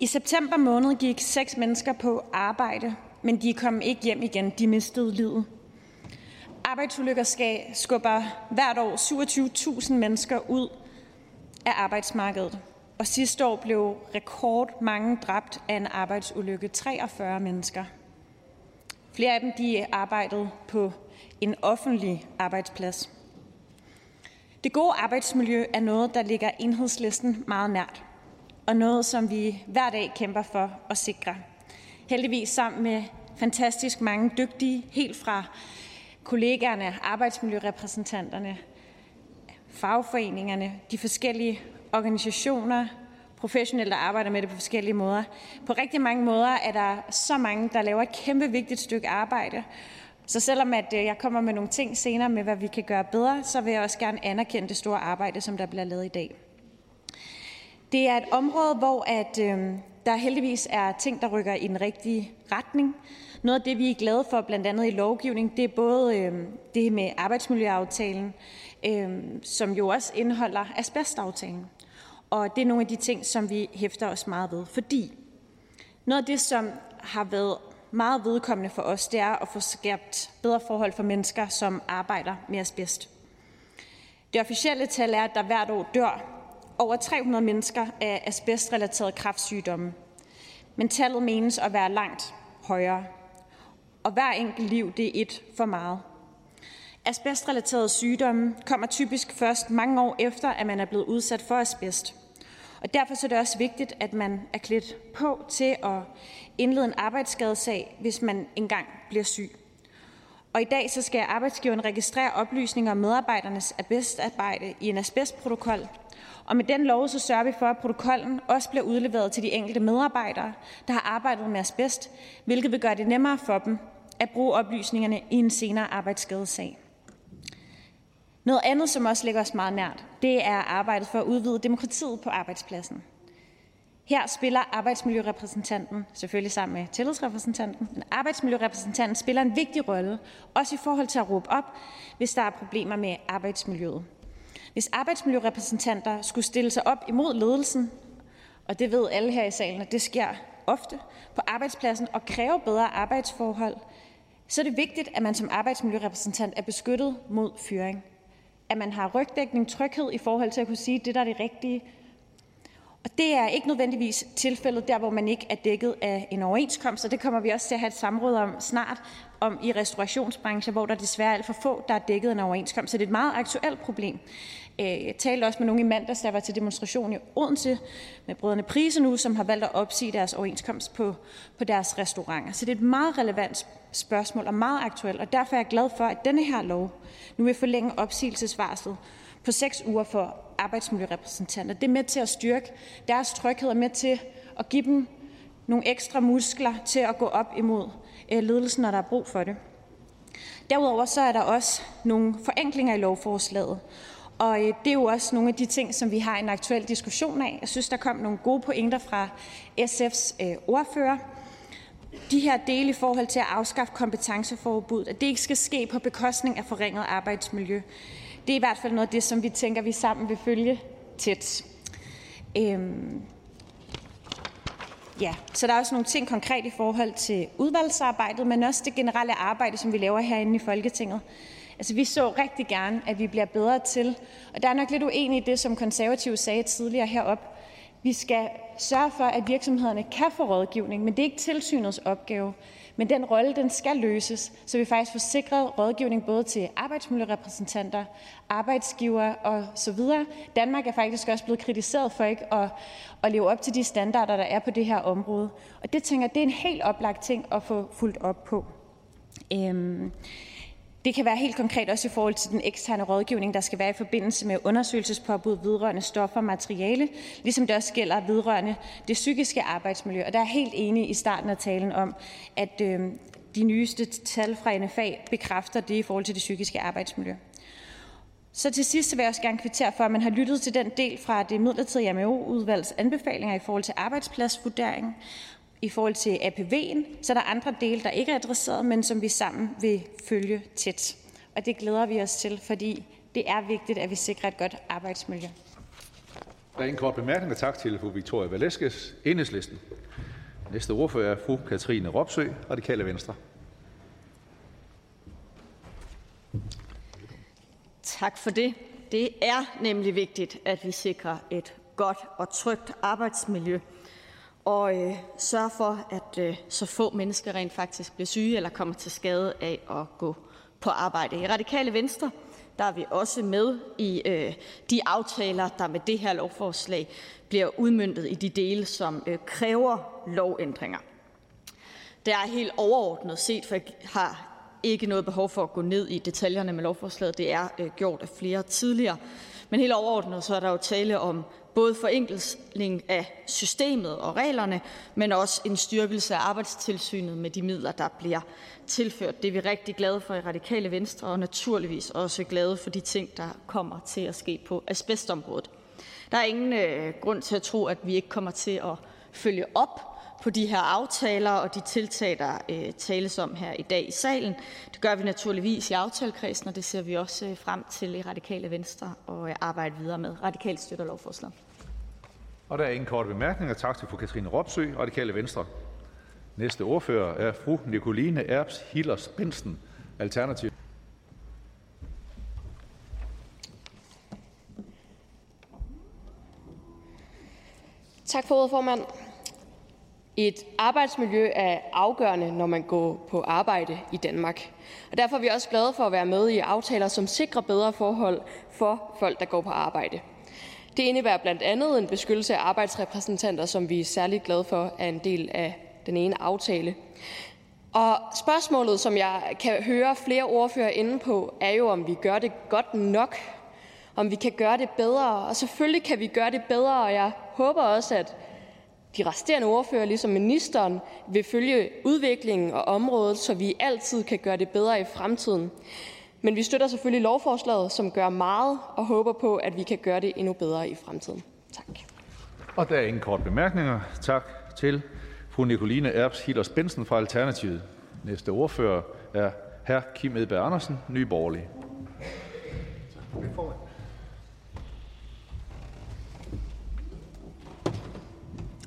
I september måned gik seks mennesker på arbejde, men de kom ikke hjem igen. De mistede livet. Arbejdsulykker skubber hvert år 27.000 mennesker ud af arbejdsmarkedet, og sidste år blev rekordmange dræbt af en arbejdsulykke, 43 mennesker. Flere af dem de arbejdede på en offentlig arbejdsplads. Det gode arbejdsmiljø er noget, der ligger enhedslisten meget nært og noget, som vi hver dag kæmper for at sikre. Heldigvis sammen med fantastisk mange dygtige, helt fra kollegaerne, arbejdsmiljørepræsentanterne, fagforeningerne, de forskellige organisationer, professionelle, der arbejder med det på forskellige måder. På rigtig mange måder er der så mange, der laver et kæmpe vigtigt stykke arbejde. Så selvom at øh, jeg kommer med nogle ting senere med, hvad vi kan gøre bedre, så vil jeg også gerne anerkende det store arbejde, som der bliver lavet i dag. Det er et område, hvor at, øh, der heldigvis er ting, der rykker i den rigtige retning. Noget af det, vi er glade for, blandt andet i lovgivning, det er både øh, det med arbejdsmiljøaftalen, øh, som jo også indeholder asbestaftalen. Og det er nogle af de ting, som vi hæfter os meget ved. Fordi noget af det, som har været meget vedkommende for os, det er at få skabt bedre forhold for mennesker, som arbejder med asbest. Det officielle tal er, at der hvert år dør over 300 mennesker af asbestrelaterede kræftsygdomme, men tallet menes at være langt højere, og hver enkelt liv det er et for meget. Asbestrelaterede sygdomme kommer typisk først mange år efter, at man er blevet udsat for asbest. Og derfor er det også vigtigt, at man er klædt på til at indlede en arbejdsskadesag, hvis man engang bliver syg. Og i dag så skal arbejdsgiveren registrere oplysninger om medarbejdernes asbestarbejde i en asbestprotokol. Og med den lov så sørger vi for, at protokollen også bliver udleveret til de enkelte medarbejdere, der har arbejdet med asbest, hvilket vil gøre det nemmere for dem at bruge oplysningerne i en senere arbejdsskadesag. Noget andet, som også ligger os meget nært, det er arbejdet for at udvide demokratiet på arbejdspladsen. Her spiller arbejdsmiljørepræsentanten, selvfølgelig sammen med tillidsrepræsentanten, men arbejdsmiljørepræsentanten spiller en vigtig rolle, også i forhold til at råbe op, hvis der er problemer med arbejdsmiljøet. Hvis arbejdsmiljørepræsentanter skulle stille sig op imod ledelsen, og det ved alle her i salen, at det sker ofte på arbejdspladsen, og kræve bedre arbejdsforhold, så er det vigtigt, at man som arbejdsmiljørepræsentant er beskyttet mod fyring. At man har rygdækning, tryghed i forhold til at kunne sige det, der er det rigtige, og det er ikke nødvendigvis tilfældet der, hvor man ikke er dækket af en overenskomst, og det kommer vi også til at have et samråd om snart om i restaurationsbranchen, hvor der desværre er alt for få, der er dækket af en overenskomst. Så det er et meget aktuelt problem. Øh, jeg talte også med nogle i mandags, der var til demonstration i Odense med brødrene Prise nu, som har valgt at opsige deres overenskomst på, på deres restauranter. Så det er et meget relevant spørgsmål og meget aktuelt, og derfor er jeg glad for, at denne her lov nu vil forlænge opsigelsesvarslet på 6 uger for arbejdsmiljørepræsentanter. Det er med til at styrke deres tryghed og med til at give dem nogle ekstra muskler til at gå op imod øh, ledelsen, når der er brug for det. Derudover så er der også nogle forenklinger i lovforslaget, og øh, det er jo også nogle af de ting, som vi har en aktuel diskussion af. Jeg synes, der kom nogle gode pointer fra SF's øh, ordfører. De her dele i forhold til at afskaffe kompetenceforbud, at det ikke skal ske på bekostning af forringet arbejdsmiljø. Det er i hvert fald noget af det, som vi tænker, vi sammen vil følge tæt. Øhm, ja, så der er også nogle ting konkret i forhold til udvalgsarbejdet, men også det generelle arbejde, som vi laver herinde i Folketinget. Altså, vi så rigtig gerne, at vi bliver bedre til, og der er nok lidt uenig i det, som konservative sagde tidligere herop. Vi skal sørge for, at virksomhederne kan få rådgivning, men det er ikke tilsynets opgave. Men den rolle den skal løses, så vi faktisk får sikret rådgivning både til arbejdsmiljørepræsentanter, arbejdsgivere og så videre. Danmark er faktisk også blevet kritiseret for ikke at, at leve op til de standarder, der er på det her område. Og det tænker det er en helt oplagt ting at få fuldt op på. Øhm, det kan være helt konkret også i forhold til den eksterne rådgivning, der skal være i forbindelse med undersøgelsespåbud vedrørende stoffer og materiale, ligesom det også gælder vedrørende det psykiske arbejdsmiljø. Og der er helt enig i starten af talen om, at øh, de nyeste tal fra NFA bekræfter det i forhold til det psykiske arbejdsmiljø. Så til sidst vil jeg også gerne kvittere for, at man har lyttet til den del fra det midlertidige AMO-udvalgs anbefalinger i forhold til arbejdspladsvurdering, i forhold til APV'en, så er der andre dele, der ikke er adresseret, men som vi sammen vil følge tæt. Og det glæder vi os til, fordi det er vigtigt, at vi sikrer et godt arbejdsmiljø.
Der er ingen kort bemærkninger. Tak til fru Victoria Velasquez, Enhedslisten. Næste ordfører er fru Katrine Ropsø, Radikale Venstre.
Tak for det. Det er nemlig vigtigt, at vi sikrer et godt og trygt arbejdsmiljø og øh, sørge for, at øh, så få mennesker rent faktisk bliver syge eller kommer til skade af at gå på arbejde. I Radikale Venstre der er vi også med i øh, de aftaler, der med det her lovforslag bliver udmyndtet i de dele, som øh, kræver lovændringer. Det er helt overordnet set, for jeg har ikke noget behov for at gå ned i detaljerne med lovforslaget. Det er øh, gjort af flere tidligere. Men helt overordnet så er der jo tale om både forenkling af systemet og reglerne, men også en styrkelse af arbejdstilsynet med de midler, der bliver tilført. Det er vi rigtig glade for i Radikale Venstre, og naturligvis også glade for de ting, der kommer til at ske på asbestområdet. Der er ingen øh, grund til at tro, at vi ikke kommer til at følge op på de her aftaler og de tiltag, der øh, tales om her i dag i salen. Det gør vi naturligvis i aftalekredsen, og det ser vi også øh, frem til i Radikale Venstre og øh, arbejde videre med. Radikalt støtter lovforslaget.
Og der er ingen korte bemærkninger. Tak til fru Katrine Ropsø, Radikale Venstre. Næste ordfører er fru Nicoline Erbs Hillers Bensen, Alternativ.
Tak for ordet, formand. Et arbejdsmiljø er afgørende, når man går på arbejde i Danmark. Og derfor er vi også glade for at være med i aftaler, som sikrer bedre forhold for folk, der går på arbejde. Det indebærer blandt andet en beskyttelse af arbejdsrepræsentanter, som vi er særligt glade for er en del af den ene aftale. Og spørgsmålet, som jeg kan høre flere ordførere inde på, er jo, om vi gør det godt nok, om vi kan gøre det bedre. Og selvfølgelig kan vi gøre det bedre, og jeg håber også, at de resterende ordfører, ligesom ministeren, vil følge udviklingen og området, så vi altid kan gøre det bedre i fremtiden. Men vi støtter selvfølgelig lovforslaget, som gør meget, og håber på, at vi kan gøre det endnu bedre i fremtiden. Tak.
Og der er ingen kort bemærkninger. Tak til fru Nicoline Erbs Hilders Bensen fra Alternativet. Næste ordfører er hr. Kim Edberg Andersen, Nye Borgerlige.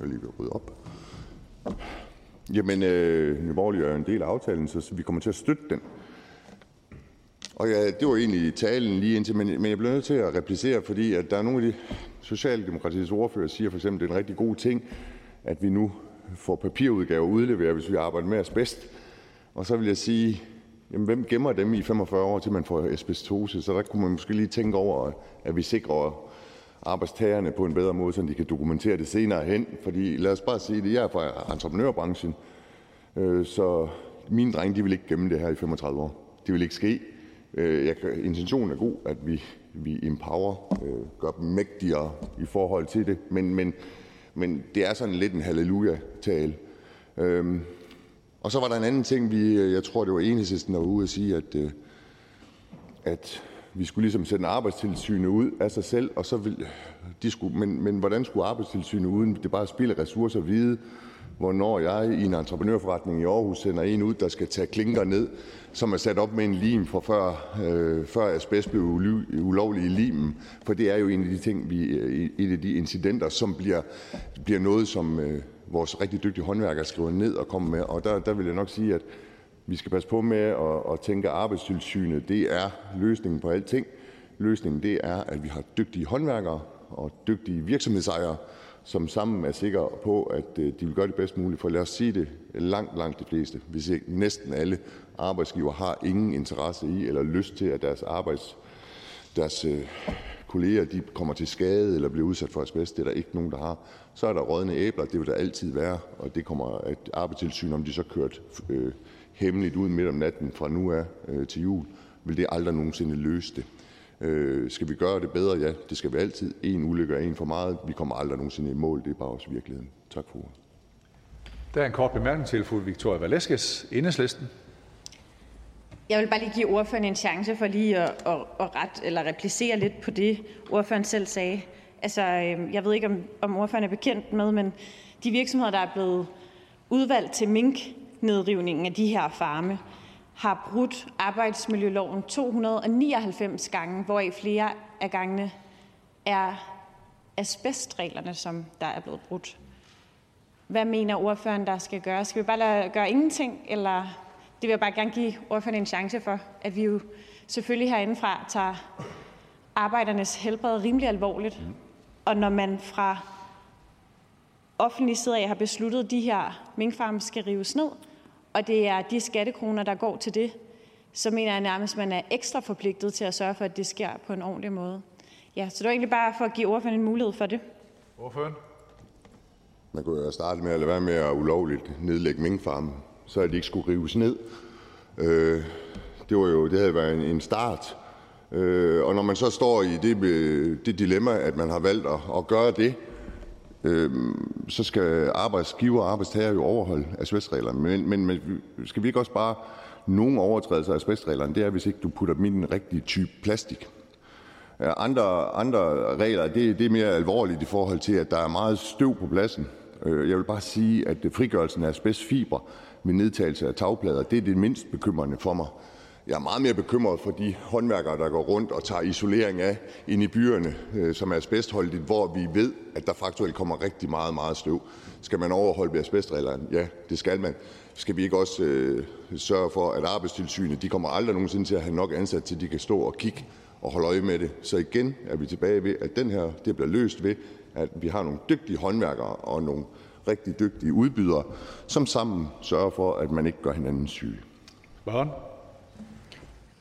Jeg lige ved at rydde op. Jamen, øh, Nye Borgerlige er jo en del af aftalen, så vi kommer til at støtte den. Og ja, det var egentlig talen lige indtil, men, men jeg bliver nødt til at replicere, fordi at der er nogle af de socialdemokratiske ordfører, siger for eksempel, at det er en rigtig god ting, at vi nu får papirudgaver udleveret, hvis vi arbejder med asbest. Og så vil jeg sige, jamen, hvem gemmer dem i 45 år, til man får asbestose? Så der kunne man måske lige tænke over, at vi sikrer arbejdstagerne på en bedre måde, så de kan dokumentere det senere hen. Fordi lad os bare sige det, jeg er fra entreprenørbranchen, øh, så mine drenge de vil ikke gemme det her i 35 år. Det vil ikke ske. Øh, jeg intentionen er god, at vi, vi empower, øh, gør dem mægtigere i forhold til det, men, men, men det er sådan lidt en halleluja-tale. Øhm, og så var der en anden ting, vi, jeg tror, det var enhedslisten, der var ude at sige, at, at vi skulle ligesom sende arbejdstilsynet ud af sig selv, og så ville, de skulle, men, men hvordan skulle arbejdstilsynet uden det bare spille ressourcer vide, hvornår jeg i en entreprenørforretning i Aarhus sender en ud, der skal tage klinker ned, som er sat op med en lim fra før, øh, før asbest blev ulovlig i limen. For det er jo en af de ting, vi, øh, et af de incidenter, som bliver, bliver noget, som øh, vores rigtig dygtige håndværkere skriver ned og kommer med. Og der, der vil jeg nok sige, at vi skal passe på med at, at tænke, at arbejdstilsynet det er løsningen på alting. Løsningen det er, at vi har dygtige håndværkere og dygtige virksomhedsejere, som sammen er sikre på, at øh, de vil gøre det bedst muligt. For lad os sige det, langt, langt de fleste, hvis ikke næsten alle arbejdsgiver har ingen interesse i eller lyst til, at deres arbejds deres øh, kolleger de kommer til skade eller bliver udsat for asbest. Det er der ikke nogen, der har. Så er der rådne æbler, det vil der altid være, og det kommer at arbejdstilsyn, om de så kørt øh, hemmeligt ud midt om natten fra nu af øh, til jul, vil det aldrig nogensinde løse det. Øh, skal vi gøre det bedre? Ja, det skal vi altid. En ulykke er en for meget. Vi kommer aldrig nogensinde i mål. Det er bare også virkeligheden. Tak for ordet.
Der er en kort bemærkning til fru Victoria Velasquez, Enhedslisten.
Jeg vil bare lige give ordføreren en chance for lige at, at, at ret, eller replicere lidt på det, ordføreren selv sagde. Altså, øhm, jeg ved ikke, om, om ordføreren er bekendt med, men de virksomheder, der er blevet udvalgt til minknedrivningen af de her farme, har brudt arbejdsmiljøloven 299 gange, hvoraf flere af gangene er asbestreglerne, som der er blevet brudt. Hvad mener ordføreren, der skal gøre? Skal vi bare lade, gøre ingenting, eller det vil jeg bare gerne give ordføreren en chance for, at vi jo selvfølgelig herindefra tager arbejdernes helbred rimelig alvorligt. Og når man fra offentlig side af har besluttet, at de her minkfarme skal rives ned, og det er de skattekroner, der går til det, så mener jeg nærmest, at man er ekstra forpligtet til at sørge for, at det sker på en ordentlig måde. Ja, så det var egentlig bare for at give ordføreren en mulighed for det.
Ordføreren?
Man kunne jo starte med at lade være med at ulovligt nedlægge minkfarmen, så at de ikke skulle rives ned. Øh, det, var jo, det havde været en, en start. Øh, og når man så står i det, det dilemma, at man har valgt at, at gøre det, Øhm, så skal arbejdsgiver og arbejdstager jo overholde asbestreglerne. Men, men, men skal vi ikke også bare nogle overtrædelser af asbestreglerne, det er, hvis ikke du putter dem i den rigtige type plastik. Øh, andre, andre regler, det, det er mere alvorligt i forhold til, at der er meget støv på pladsen. Øh, jeg vil bare sige, at frigørelsen af asbestfiber med nedtagelse af tagplader, det er det mindst bekymrende for mig. Jeg er meget mere bekymret for de håndværkere, der går rundt og tager isolering af ind i byerne, øh, som er asbestholdigt, hvor vi ved, at der faktuelt kommer rigtig meget, meget støv. Skal man overholde asbestreglerne? Ja, det skal man. Skal vi ikke også øh, sørge for, at arbejdstilsynet de kommer aldrig nogensinde til at have nok ansat til, at de kan stå og kigge og holde øje med det. Så igen er vi tilbage ved, at den her det bliver løst ved, at vi har nogle dygtige håndværkere og nogle rigtig dygtige udbydere, som sammen sørger for, at man ikke gør hinanden syge.
Børn.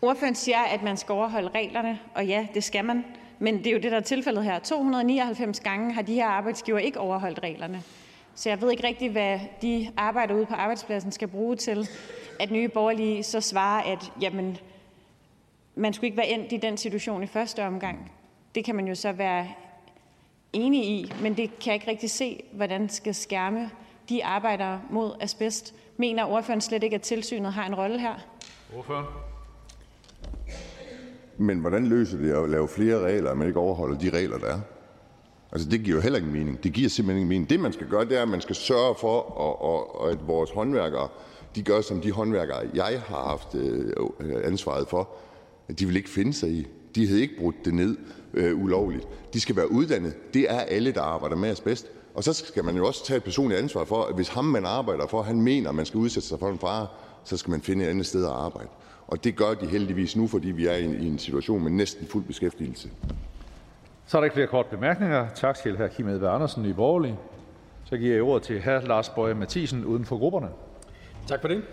Ordføreren siger, at man skal overholde reglerne, og ja, det skal man. Men det er jo det, der er tilfældet her. 299 gange har de her arbejdsgiver ikke overholdt reglerne. Så jeg ved ikke rigtig, hvad de arbejder ude på arbejdspladsen skal bruge til, at Nye Borgerlige så svarer, at jamen, man skulle ikke være endt i den situation i første omgang. Det kan man jo så være enig i, men det kan jeg ikke rigtig se, hvordan skal skærme de arbejdere mod asbest. Mener ordføreren slet ikke, at tilsynet har en rolle her?
Ordføreren?
Men hvordan løser det at lave flere regler, at man ikke overholder de regler, der er? Altså, det giver jo heller ingen mening. Det giver simpelthen ingen mening. Det, man skal gøre, det er, at man skal sørge for, at vores håndværkere de gør som de håndværkere, jeg har haft øh, ansvaret for. De vil ikke finde sig i. De havde ikke brudt det ned øh, ulovligt. De skal være uddannet. Det er alle, der arbejder med asbest. Og så skal man jo også tage et personligt ansvar for, at hvis ham, man arbejder for, han mener, at man skal udsætte sig for en fare, så skal man finde et andet sted at arbejde. Og det gør de heldigvis nu, fordi vi er i en, i en situation med næsten fuld beskæftigelse.
Så er der ikke flere kort bemærkninger. Tak til hr. Kim Edberg Andersen, i Borgerlige. Så giver jeg ordet til hr. Lars Bøje Mathisen, uden for grupperne.
Tak for det.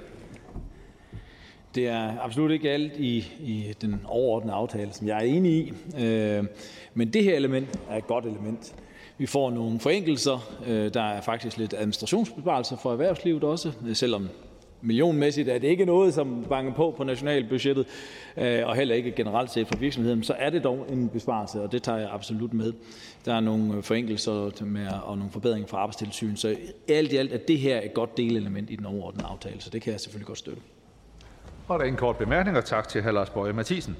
Det er absolut ikke alt i, i den overordnede aftale, som jeg er enig i, øh, men det her element er et godt element. Vi får nogle forenkelser. Øh, der er faktisk lidt administrationsbesparelser for erhvervslivet også, selvom millionmæssigt er det ikke noget, som banker på på nationalbudgettet, øh, og heller ikke generelt set for virksomheden, så er det dog en besparelse, og det tager jeg absolut med. Der er nogle øh, forenkelser med, og nogle forbedringer for arbejdstilsyn, så alt i alt er det her et godt delelement i den overordnede aftale, så det kan jeg selvfølgelig godt støtte.
Og der er en kort bemærkning, og Tak til hr. Lars Bøje Mathisen.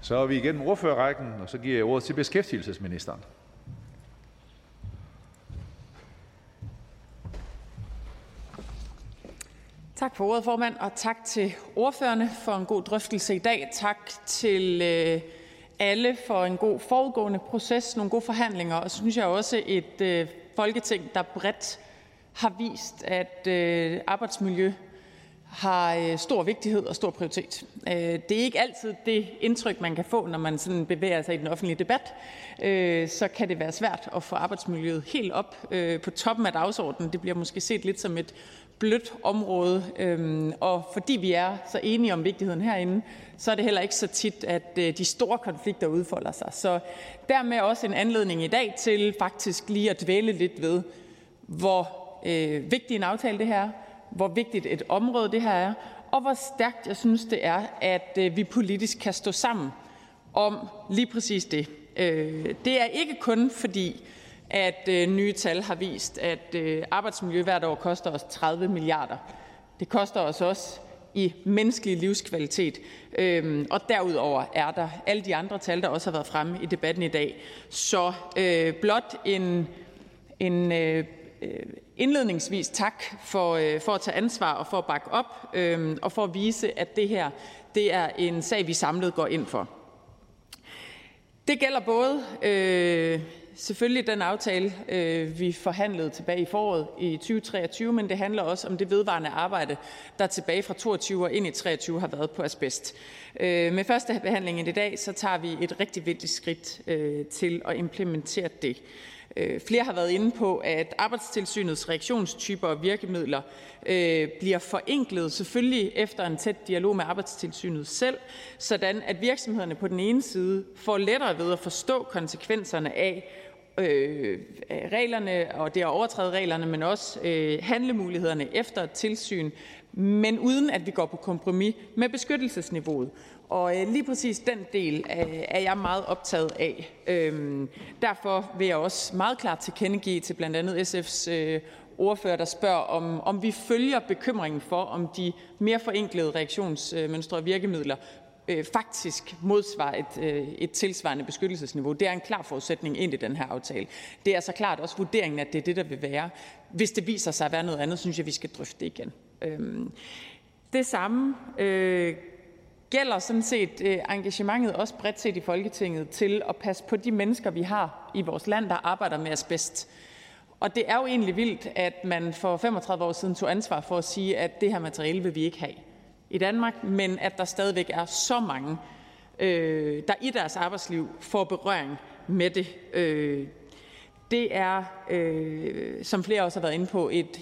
Så er vi igennem ordførerrækken, og så giver jeg ordet til beskæftigelsesministeren.
Tak for ordet, formand, og tak til ordførerne for en god drøftelse i dag. Tak til øh, alle for en god foregående proces, nogle gode forhandlinger, og så synes jeg også et øh, folketing, der bredt har vist, at øh, arbejdsmiljø har øh, stor vigtighed og stor prioritet. Øh, det er ikke altid det indtryk, man kan få, når man sådan bevæger sig i den offentlige debat. Øh, så kan det være svært at få arbejdsmiljøet helt op på toppen af dagsordenen. Det bliver måske set lidt som et blødt område, øhm, og fordi vi er så enige om vigtigheden herinde, så er det heller ikke så tit, at øh, de store konflikter udfolder sig. Så dermed også en anledning i dag til faktisk lige at dvæle lidt ved, hvor øh, vigtig en aftale det her er, hvor vigtigt et område det her er, og hvor stærkt jeg synes det er, at øh, vi politisk kan stå sammen om lige præcis det. Øh, det er ikke kun fordi, at øh, nye tal har vist, at øh, arbejdsmiljø hvert år koster os 30 milliarder. Det koster os også i menneskelig livskvalitet. Øhm, og derudover er der alle de andre tal, der også har været fremme i debatten i dag. Så øh, blot en, en øh, indledningsvis tak for, øh, for at tage ansvar og for at bakke op øh, og for at vise, at det her det er en sag, vi samlet går ind for. Det gælder både øh, selvfølgelig den aftale, øh, vi forhandlede tilbage i foråret i 2023, men det handler også om det vedvarende arbejde, der tilbage fra 22 og ind i 23 har været på asbest. Øh, med første behandlingen i dag, så tager vi et rigtig vigtigt skridt øh, til at implementere det. Flere har været inde på, at Arbejdstilsynets reaktionstyper og virkemidler bliver forenklet, selvfølgelig efter en tæt dialog med Arbejdstilsynet selv, sådan at virksomhederne på den ene side får lettere ved at forstå konsekvenserne af Øh, reglerne og det at overtræde reglerne, men også øh, handlemulighederne efter tilsyn, men uden at vi går på kompromis med beskyttelsesniveauet. Og øh, lige præcis den del øh, er jeg meget optaget af. Øhm, derfor vil jeg også meget klart tilkendegive til blandt andet SF's øh, ordfører, der spørger, om, om vi følger bekymringen for, om de mere forenklede reaktionsmønstre og virkemidler øh, faktisk modsvarer et, øh, et tilsvarende beskyttelsesniveau. Det er en klar forudsætning ind i den her aftale. Det er så klart også vurderingen, at det er det, der vil være. Hvis det viser sig at være noget andet, synes jeg, vi skal drøfte det igen. Øhm, det samme øh, gælder sådan set øh, engagementet også bredt set i Folketinget til at passe på de mennesker, vi har i vores land, der arbejder med asbest. Og det er jo egentlig vildt, at man for 35 år siden tog ansvar for at sige, at det her materiale vil vi ikke have i Danmark, men at der stadigvæk er så mange, øh, der i deres arbejdsliv får berøring med det. Øh, det er, øh, som flere også har været inde på, et,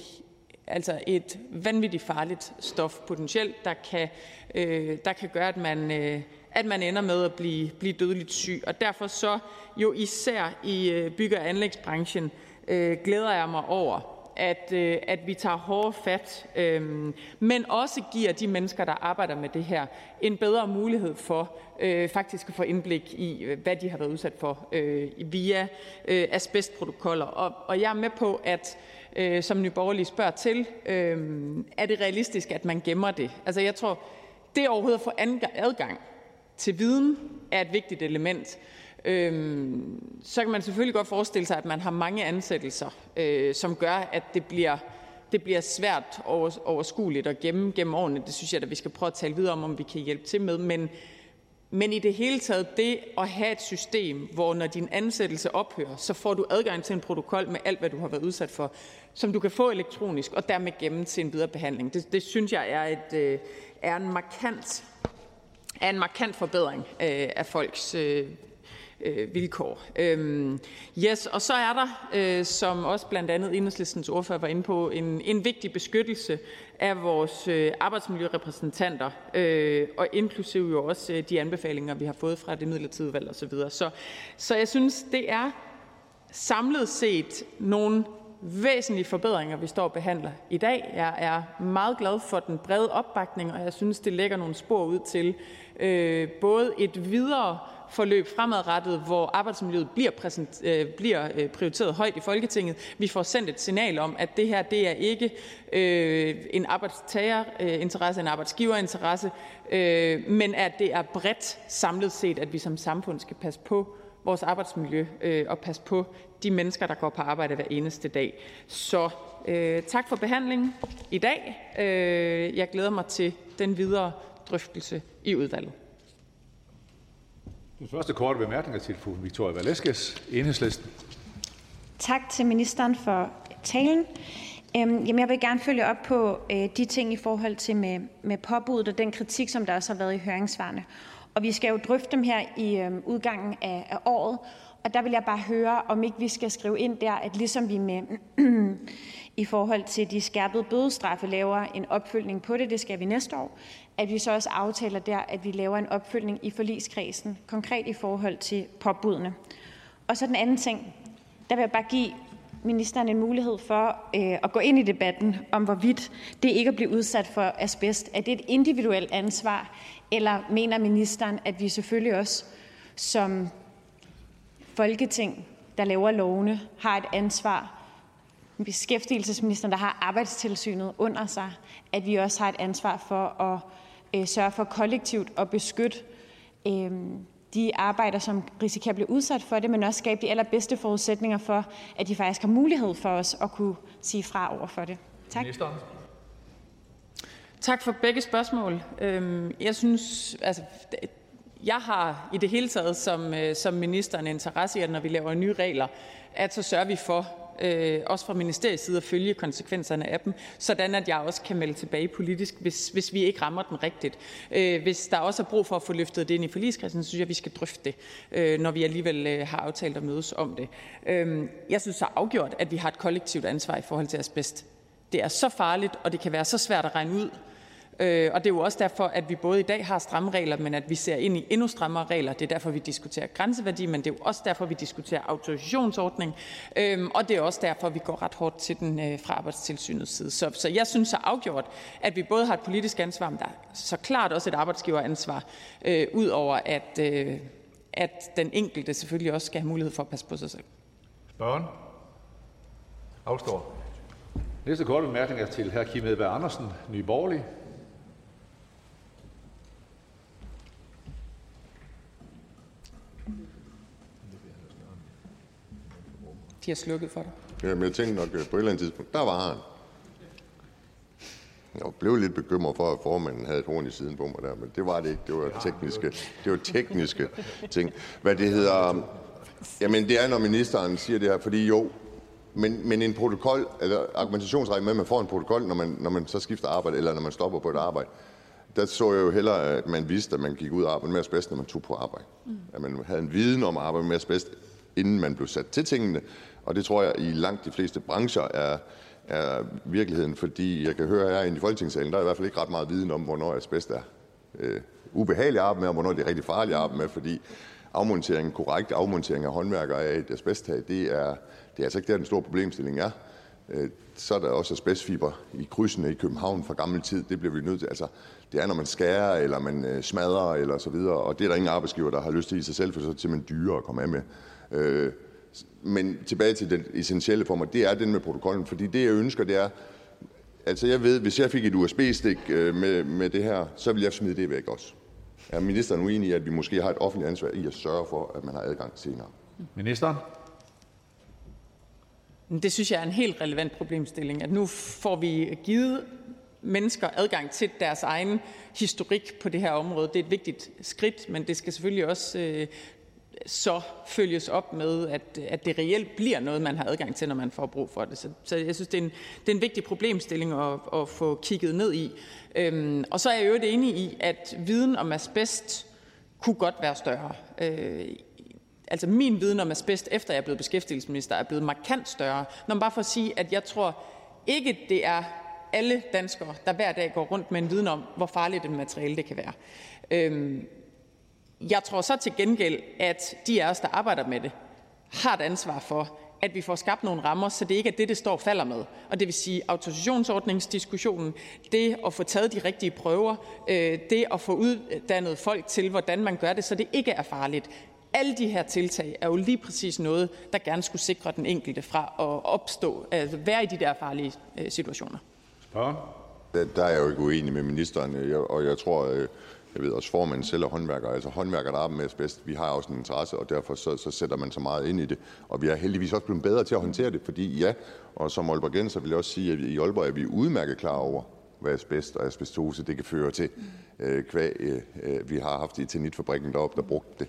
altså et vanvittigt farligt stof potentielt, der kan, øh, der kan gøre, at man, øh, at man ender med at blive, blive dødeligt syg. Og derfor så jo især i øh, bygge- og anlægsbranchen øh, glæder jeg mig over, at, øh, at vi tager hårdere fat, øh, men også giver de mennesker, der arbejder med det her, en bedre mulighed for øh, faktisk at få indblik i, øh, hvad de har været udsat for øh, via øh, asbestprotokoller. Og, og jeg er med på, at øh, som nyborgerlige spørger til, øh, er det realistisk, at man gemmer det? Altså jeg tror, det overhovedet at få adgang til viden er et vigtigt element. Øhm, så kan man selvfølgelig godt forestille sig, at man har mange ansættelser, øh, som gør, at det bliver, det bliver svært overskueligt at gemme gennem årene. Det synes jeg, at vi skal prøve at tale videre om, om vi kan hjælpe til med. Men, men i det hele taget, det at have et system, hvor når din ansættelse ophører, så får du adgang til en protokol med alt, hvad du har været udsat for, som du kan få elektronisk og dermed gemme til en videre behandling. Det, det synes jeg er, et, øh, er en markant er en markant forbedring øh, af folks øh, øh, vilkår. Øhm, yes, og så er der, øh, som også blandt andet enhedslistens ordfører var inde på, en, en vigtig beskyttelse af vores øh, arbejdsmiljørepræsentanter, øh, og inklusive jo også øh, de anbefalinger, vi har fået fra det midlertidige valg osv. Så, så jeg synes, det er samlet set nogle væsentlige forbedringer, vi står og behandler i dag. Jeg er meget glad for den brede opbakning, og jeg synes, det lægger nogle spor ud til øh, både et videre forløb fremadrettet, hvor arbejdsmiljøet bliver, præsent, øh, bliver øh, prioriteret højt i Folketinget. Vi får sendt et signal om, at det her det er ikke øh, en arbejdstagerinteresse, en arbejdsgiverinteresse, øh, men at det er bredt samlet set, at vi som samfund skal passe på vores arbejdsmiljø øh, og passe på de mennesker, der går på arbejde hver eneste dag. Så øh, tak for behandlingen i dag. Øh, jeg glæder mig til den videre drøftelse i udvalget.
Den første korte bemærkning er til fru Victoria Velasquez, Enhedslisten.
Tak til ministeren for talen. Øhm, jamen, jeg vil gerne følge op på øh, de ting i forhold til med, med påbuddet og den kritik, som der også har været i høringssvarene. Og vi skal jo drøfte dem her i øh, udgangen af, af året, og der vil jeg bare høre, om ikke vi skal skrive ind der, at ligesom vi med [CLEARS THROAT] i forhold til de skærpede bødestraffe laver en opfølgning på det, det skal vi næste år, at vi så også aftaler der, at vi laver en opfølgning i forligskredsen, konkret i forhold til påbudene. Og så den anden ting, der vil jeg bare give ministeren en mulighed for øh, at gå ind i debatten om, hvorvidt det ikke at blive udsat for asbest, er det et individuelt ansvar, eller mener ministeren, at vi selvfølgelig også som Folketing, der laver lovene, har et ansvar, beskæftigelsesministeren, der har arbejdstilsynet under sig, at vi også har et ansvar for at øh, sørge for kollektivt at beskytte øh, de arbejder, som risikerer at blive udsat for det, men også skabe de allerbedste forudsætninger for, at de faktisk har mulighed for os at kunne sige fra over for det. Tak.
Tak for begge spørgsmål. Øhm, jeg synes, altså, jeg har i det hele taget som, øh, som minister en interesse i, at når vi laver nye regler, at så sørger vi for, øh, også fra ministeriets side, at følge konsekvenserne af dem, sådan at jeg også kan melde tilbage politisk, hvis, hvis vi ikke rammer den rigtigt. Øh, hvis der også er brug for at få løftet det ind i forligskredsen, så synes jeg, vi skal drøfte det, øh, når vi alligevel øh, har aftalt at mødes om det. Øh, jeg synes så afgjort, at vi har et kollektivt ansvar i forhold til asbest. Det er så farligt, og det kan være så svært at regne ud, Øh, og det er jo også derfor, at vi både i dag har stramme regler, men at vi ser ind i endnu strammere regler. Det er derfor, vi diskuterer grænseværdi, men det er jo også derfor, vi diskuterer autorisationsordning. Øhm, og det er også derfor, vi går ret hårdt til den øh, fra arbejdstilsynets side. Så, så jeg synes så afgjort, at vi både har et politisk ansvar, men der er så klart også et arbejdsgiveransvar, øh, ud over at, øh, at den enkelte selvfølgelig også skal have mulighed for at passe på sig selv.
Spørgen? Afstår. Næste korte bemærkning er til hr. Kim Edberg Andersen, Nye Borgerlige.
De har slukket for dig.
Jamen, jeg tænkte nok, på et eller andet tidspunkt, der var han. Jeg blev lidt bekymret for, at formanden havde et horn i siden på mig der, men det var det ikke. Det var tekniske, det var tekniske ting. Hvad det hedder... Jamen, det er, når ministeren siger det her, fordi jo, men, men en protokol, eller argumentationsregel med, at man får en protokol, når man, når man så skifter arbejde, eller når man stopper på et arbejde, der så jeg jo hellere, at man vidste, at man gik ud og arbejdede med asbest, når man tog på arbejde. Mm. At man havde en viden om at arbejde med asbest, inden man blev sat til tingene, og det tror jeg i langt de fleste brancher er er virkeligheden. fordi Jeg kan høre her i Folketingssalen, der er i hvert fald ikke ret meget viden om, hvornår asbest er øh, ubehageligt at arbejde med, og hvornår det er rigtig farligt at arbejde med, fordi afmontering, korrekt afmontering af håndværkere af et asbesttag, det er, det er altså ikke der, den store problemstilling er. Øh, så er der også asbestfiber i krydsene i København fra gammel tid. Det bliver vi nødt til. Altså, det er, når man skærer, eller man øh, smadrer, eller så videre. Og det er der ingen arbejdsgiver, der har lyst til i sig selv, for så er det simpelthen dyrere at komme af med. Øh, men tilbage til den essentielle for mig, det er den med protokollen. Fordi det, jeg ønsker, det er, altså jeg ved, hvis jeg fik et USB-stik øh, med, med det her, så ville jeg smide det væk også. Er ministeren uenig i, at vi måske har et offentligt ansvar i at sørge for, at man har adgang senere?
Ministeren?
Det synes jeg er en helt relevant problemstilling, at nu får vi givet mennesker adgang til deres egen historik på det her område. Det er et vigtigt skridt, men det skal selvfølgelig også øh, så følges op med, at, at det reelt bliver noget, man har adgang til, når man får brug for det. Så, så jeg synes, det er, en, det er en vigtig problemstilling at, at få kigget ned i. Øhm, og så er jeg jo enig i, at viden om asbest kunne godt være større. Øh, altså min viden om asbest, efter jeg er blevet beskæftigelsesminister, er blevet markant større. Når man bare får at sige, at jeg tror ikke, det er alle danskere, der hver dag går rundt med en viden om, hvor farligt et materiale det kan være. Øhm, jeg tror så til gengæld, at de af os, der arbejder med det, har et ansvar for, at vi får skabt nogle rammer, så det ikke er det, det står og falder med. Og det vil sige autorisationsordningsdiskussionen, det at få taget de rigtige prøver, øh, det at få uddannet folk til, hvordan man gør det, så det ikke er farligt. Alle de her tiltag er jo lige præcis noget, der gerne skulle sikre den enkelte fra at opstå, altså være i de der farlige øh, situationer.
Spørgen? Der er jeg jo ikke uenig med ministeren, og jeg tror, øh, jeg ved også, formanden selv er håndværker. Altså håndværker, der arbejder med asbest, vi har også en interesse, og derfor så, så sætter man så meget ind i det. Og vi er heldigvis også blevet bedre til at håndtere det, fordi ja, og som Aalborgenser vil jeg også sige, at i Aalborg er vi udmærket klar over, hvad asbest og asbestose det kan føre til. Øh, kvæg, øh, øh, vi har haft i tenitfabrikken deroppe, der brugte det.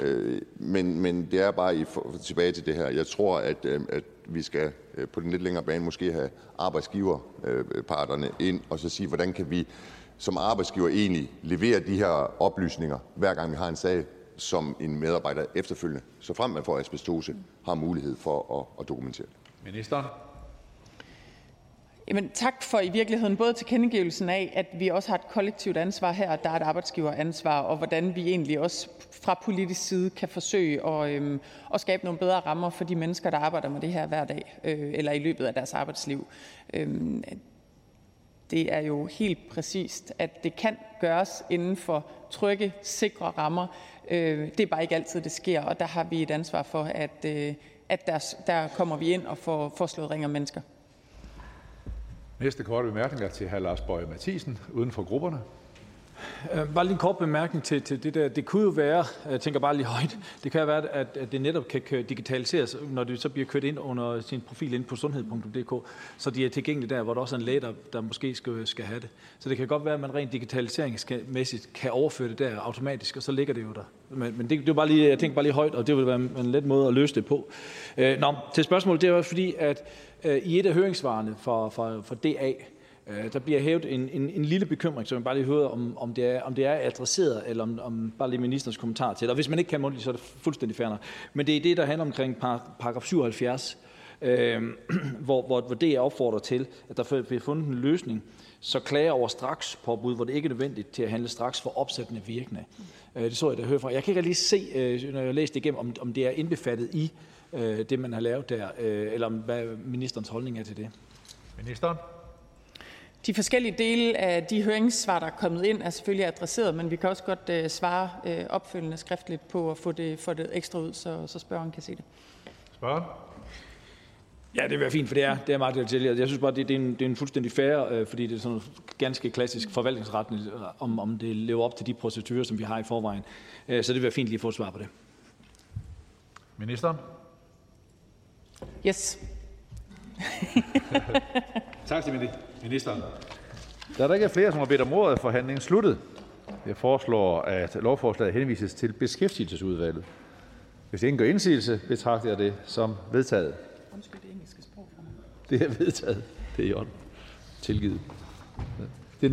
Øh, men, men det er bare i, for, tilbage til det her. Jeg tror, at, øh, at vi skal øh, på den lidt længere bane måske have arbejdsgiverparterne øh, øh, ind og så sige, hvordan kan vi som arbejdsgiver egentlig levere de her oplysninger, hver gang vi har en sag, som en medarbejder efterfølgende, så frem man får asbestose, har mulighed for at, at dokumentere det.
Ministeren?
Jamen, tak for i virkeligheden både tilkendegivelsen af, at vi også har et kollektivt ansvar her, at der er et arbejdsgiveransvar, og hvordan vi egentlig også fra politisk side kan forsøge at, øhm, at skabe nogle bedre rammer for de mennesker, der arbejder med det her hver dag, øh, eller i løbet af deres arbejdsliv. Øhm, det er jo helt præcist, at det kan gøres inden for trygge, sikre rammer. Øh, det er bare ikke altid, det sker, og der har vi et ansvar for, at, øh, at der, der kommer vi ind og får, får slået ring om mennesker.
Næste korte bemærkning er til hr. Lars Bøje Mathisen, uden for grupperne.
Øh, bare lige en kort bemærkning til, til det der. Det kunne jo være, jeg tænker bare lige højt, det kan være, at, at det netop kan digitaliseres, når det så bliver kørt ind under sin profil ind på sundhed.dk, så de er tilgængelige der, hvor der også er en læge, der, der måske skal, skal have det. Så det kan godt være, at man rent digitaliseringsmæssigt kan overføre det der automatisk, og så ligger det jo der. Men, men det, det var bare lige, jeg tænker bare lige højt, og det ville være en let måde at løse det på. Øh, nå, til spørgsmålet, det er fordi, at øh, i et af høringsvarene fra, for, for DA, Øh, der bliver hævet en, en, en lille bekymring, som jeg bare lige hører, om, om, det er, om det er adresseret, eller om, om bare lige ministerens kommentar til det. Og hvis man ikke kan mundtligt, så er det fuldstændig færre. Men det er det, der handler omkring paragraf 77, øh, [CLEARS THROAT] hvor, hvor, hvor det er opfordret til, at der bliver fundet en løsning, så klager over straks påbud, hvor det ikke er nødvendigt til at handle straks for opsættende virkende. Øh, det så jeg, der hører fra. Jeg kan ikke lige se, øh, når jeg læste det igennem, om, om det er indbefattet i øh, det, man har lavet der, øh, eller om, hvad ministerens holdning er til det.
Ministeren?
De forskellige dele af de høringssvar, der er kommet ind, er selvfølgelig adresseret, men vi kan også godt uh, svare uh, opfølgende skriftligt på at få det, få det ekstra ud, så, så spørgeren kan se det.
Spørgeren?
Ja, det er fint, for det er, det er meget detaljeret. Jeg synes bare, det, det, er, en, det er en fuldstændig fair, øh, fordi det er sådan ganske klassisk forvaltningsretning, om, om det lever op til de procedurer, som vi har i forvejen. Øh, så det vil være fint lige at få et svar på det.
Ministeren?
Yes. [LAUGHS]
tak til ministeren. Da der ikke er flere, som har bedt om ordet, er forhandlingen sluttet. Jeg foreslår, at lovforslaget henvises til beskæftigelsesudvalget. Hvis ingen gør indsigelse, betragter jeg det som vedtaget. Undskyld, det engelske sprog. Det er vedtaget. Det er i orden. Tilgivet. Ja.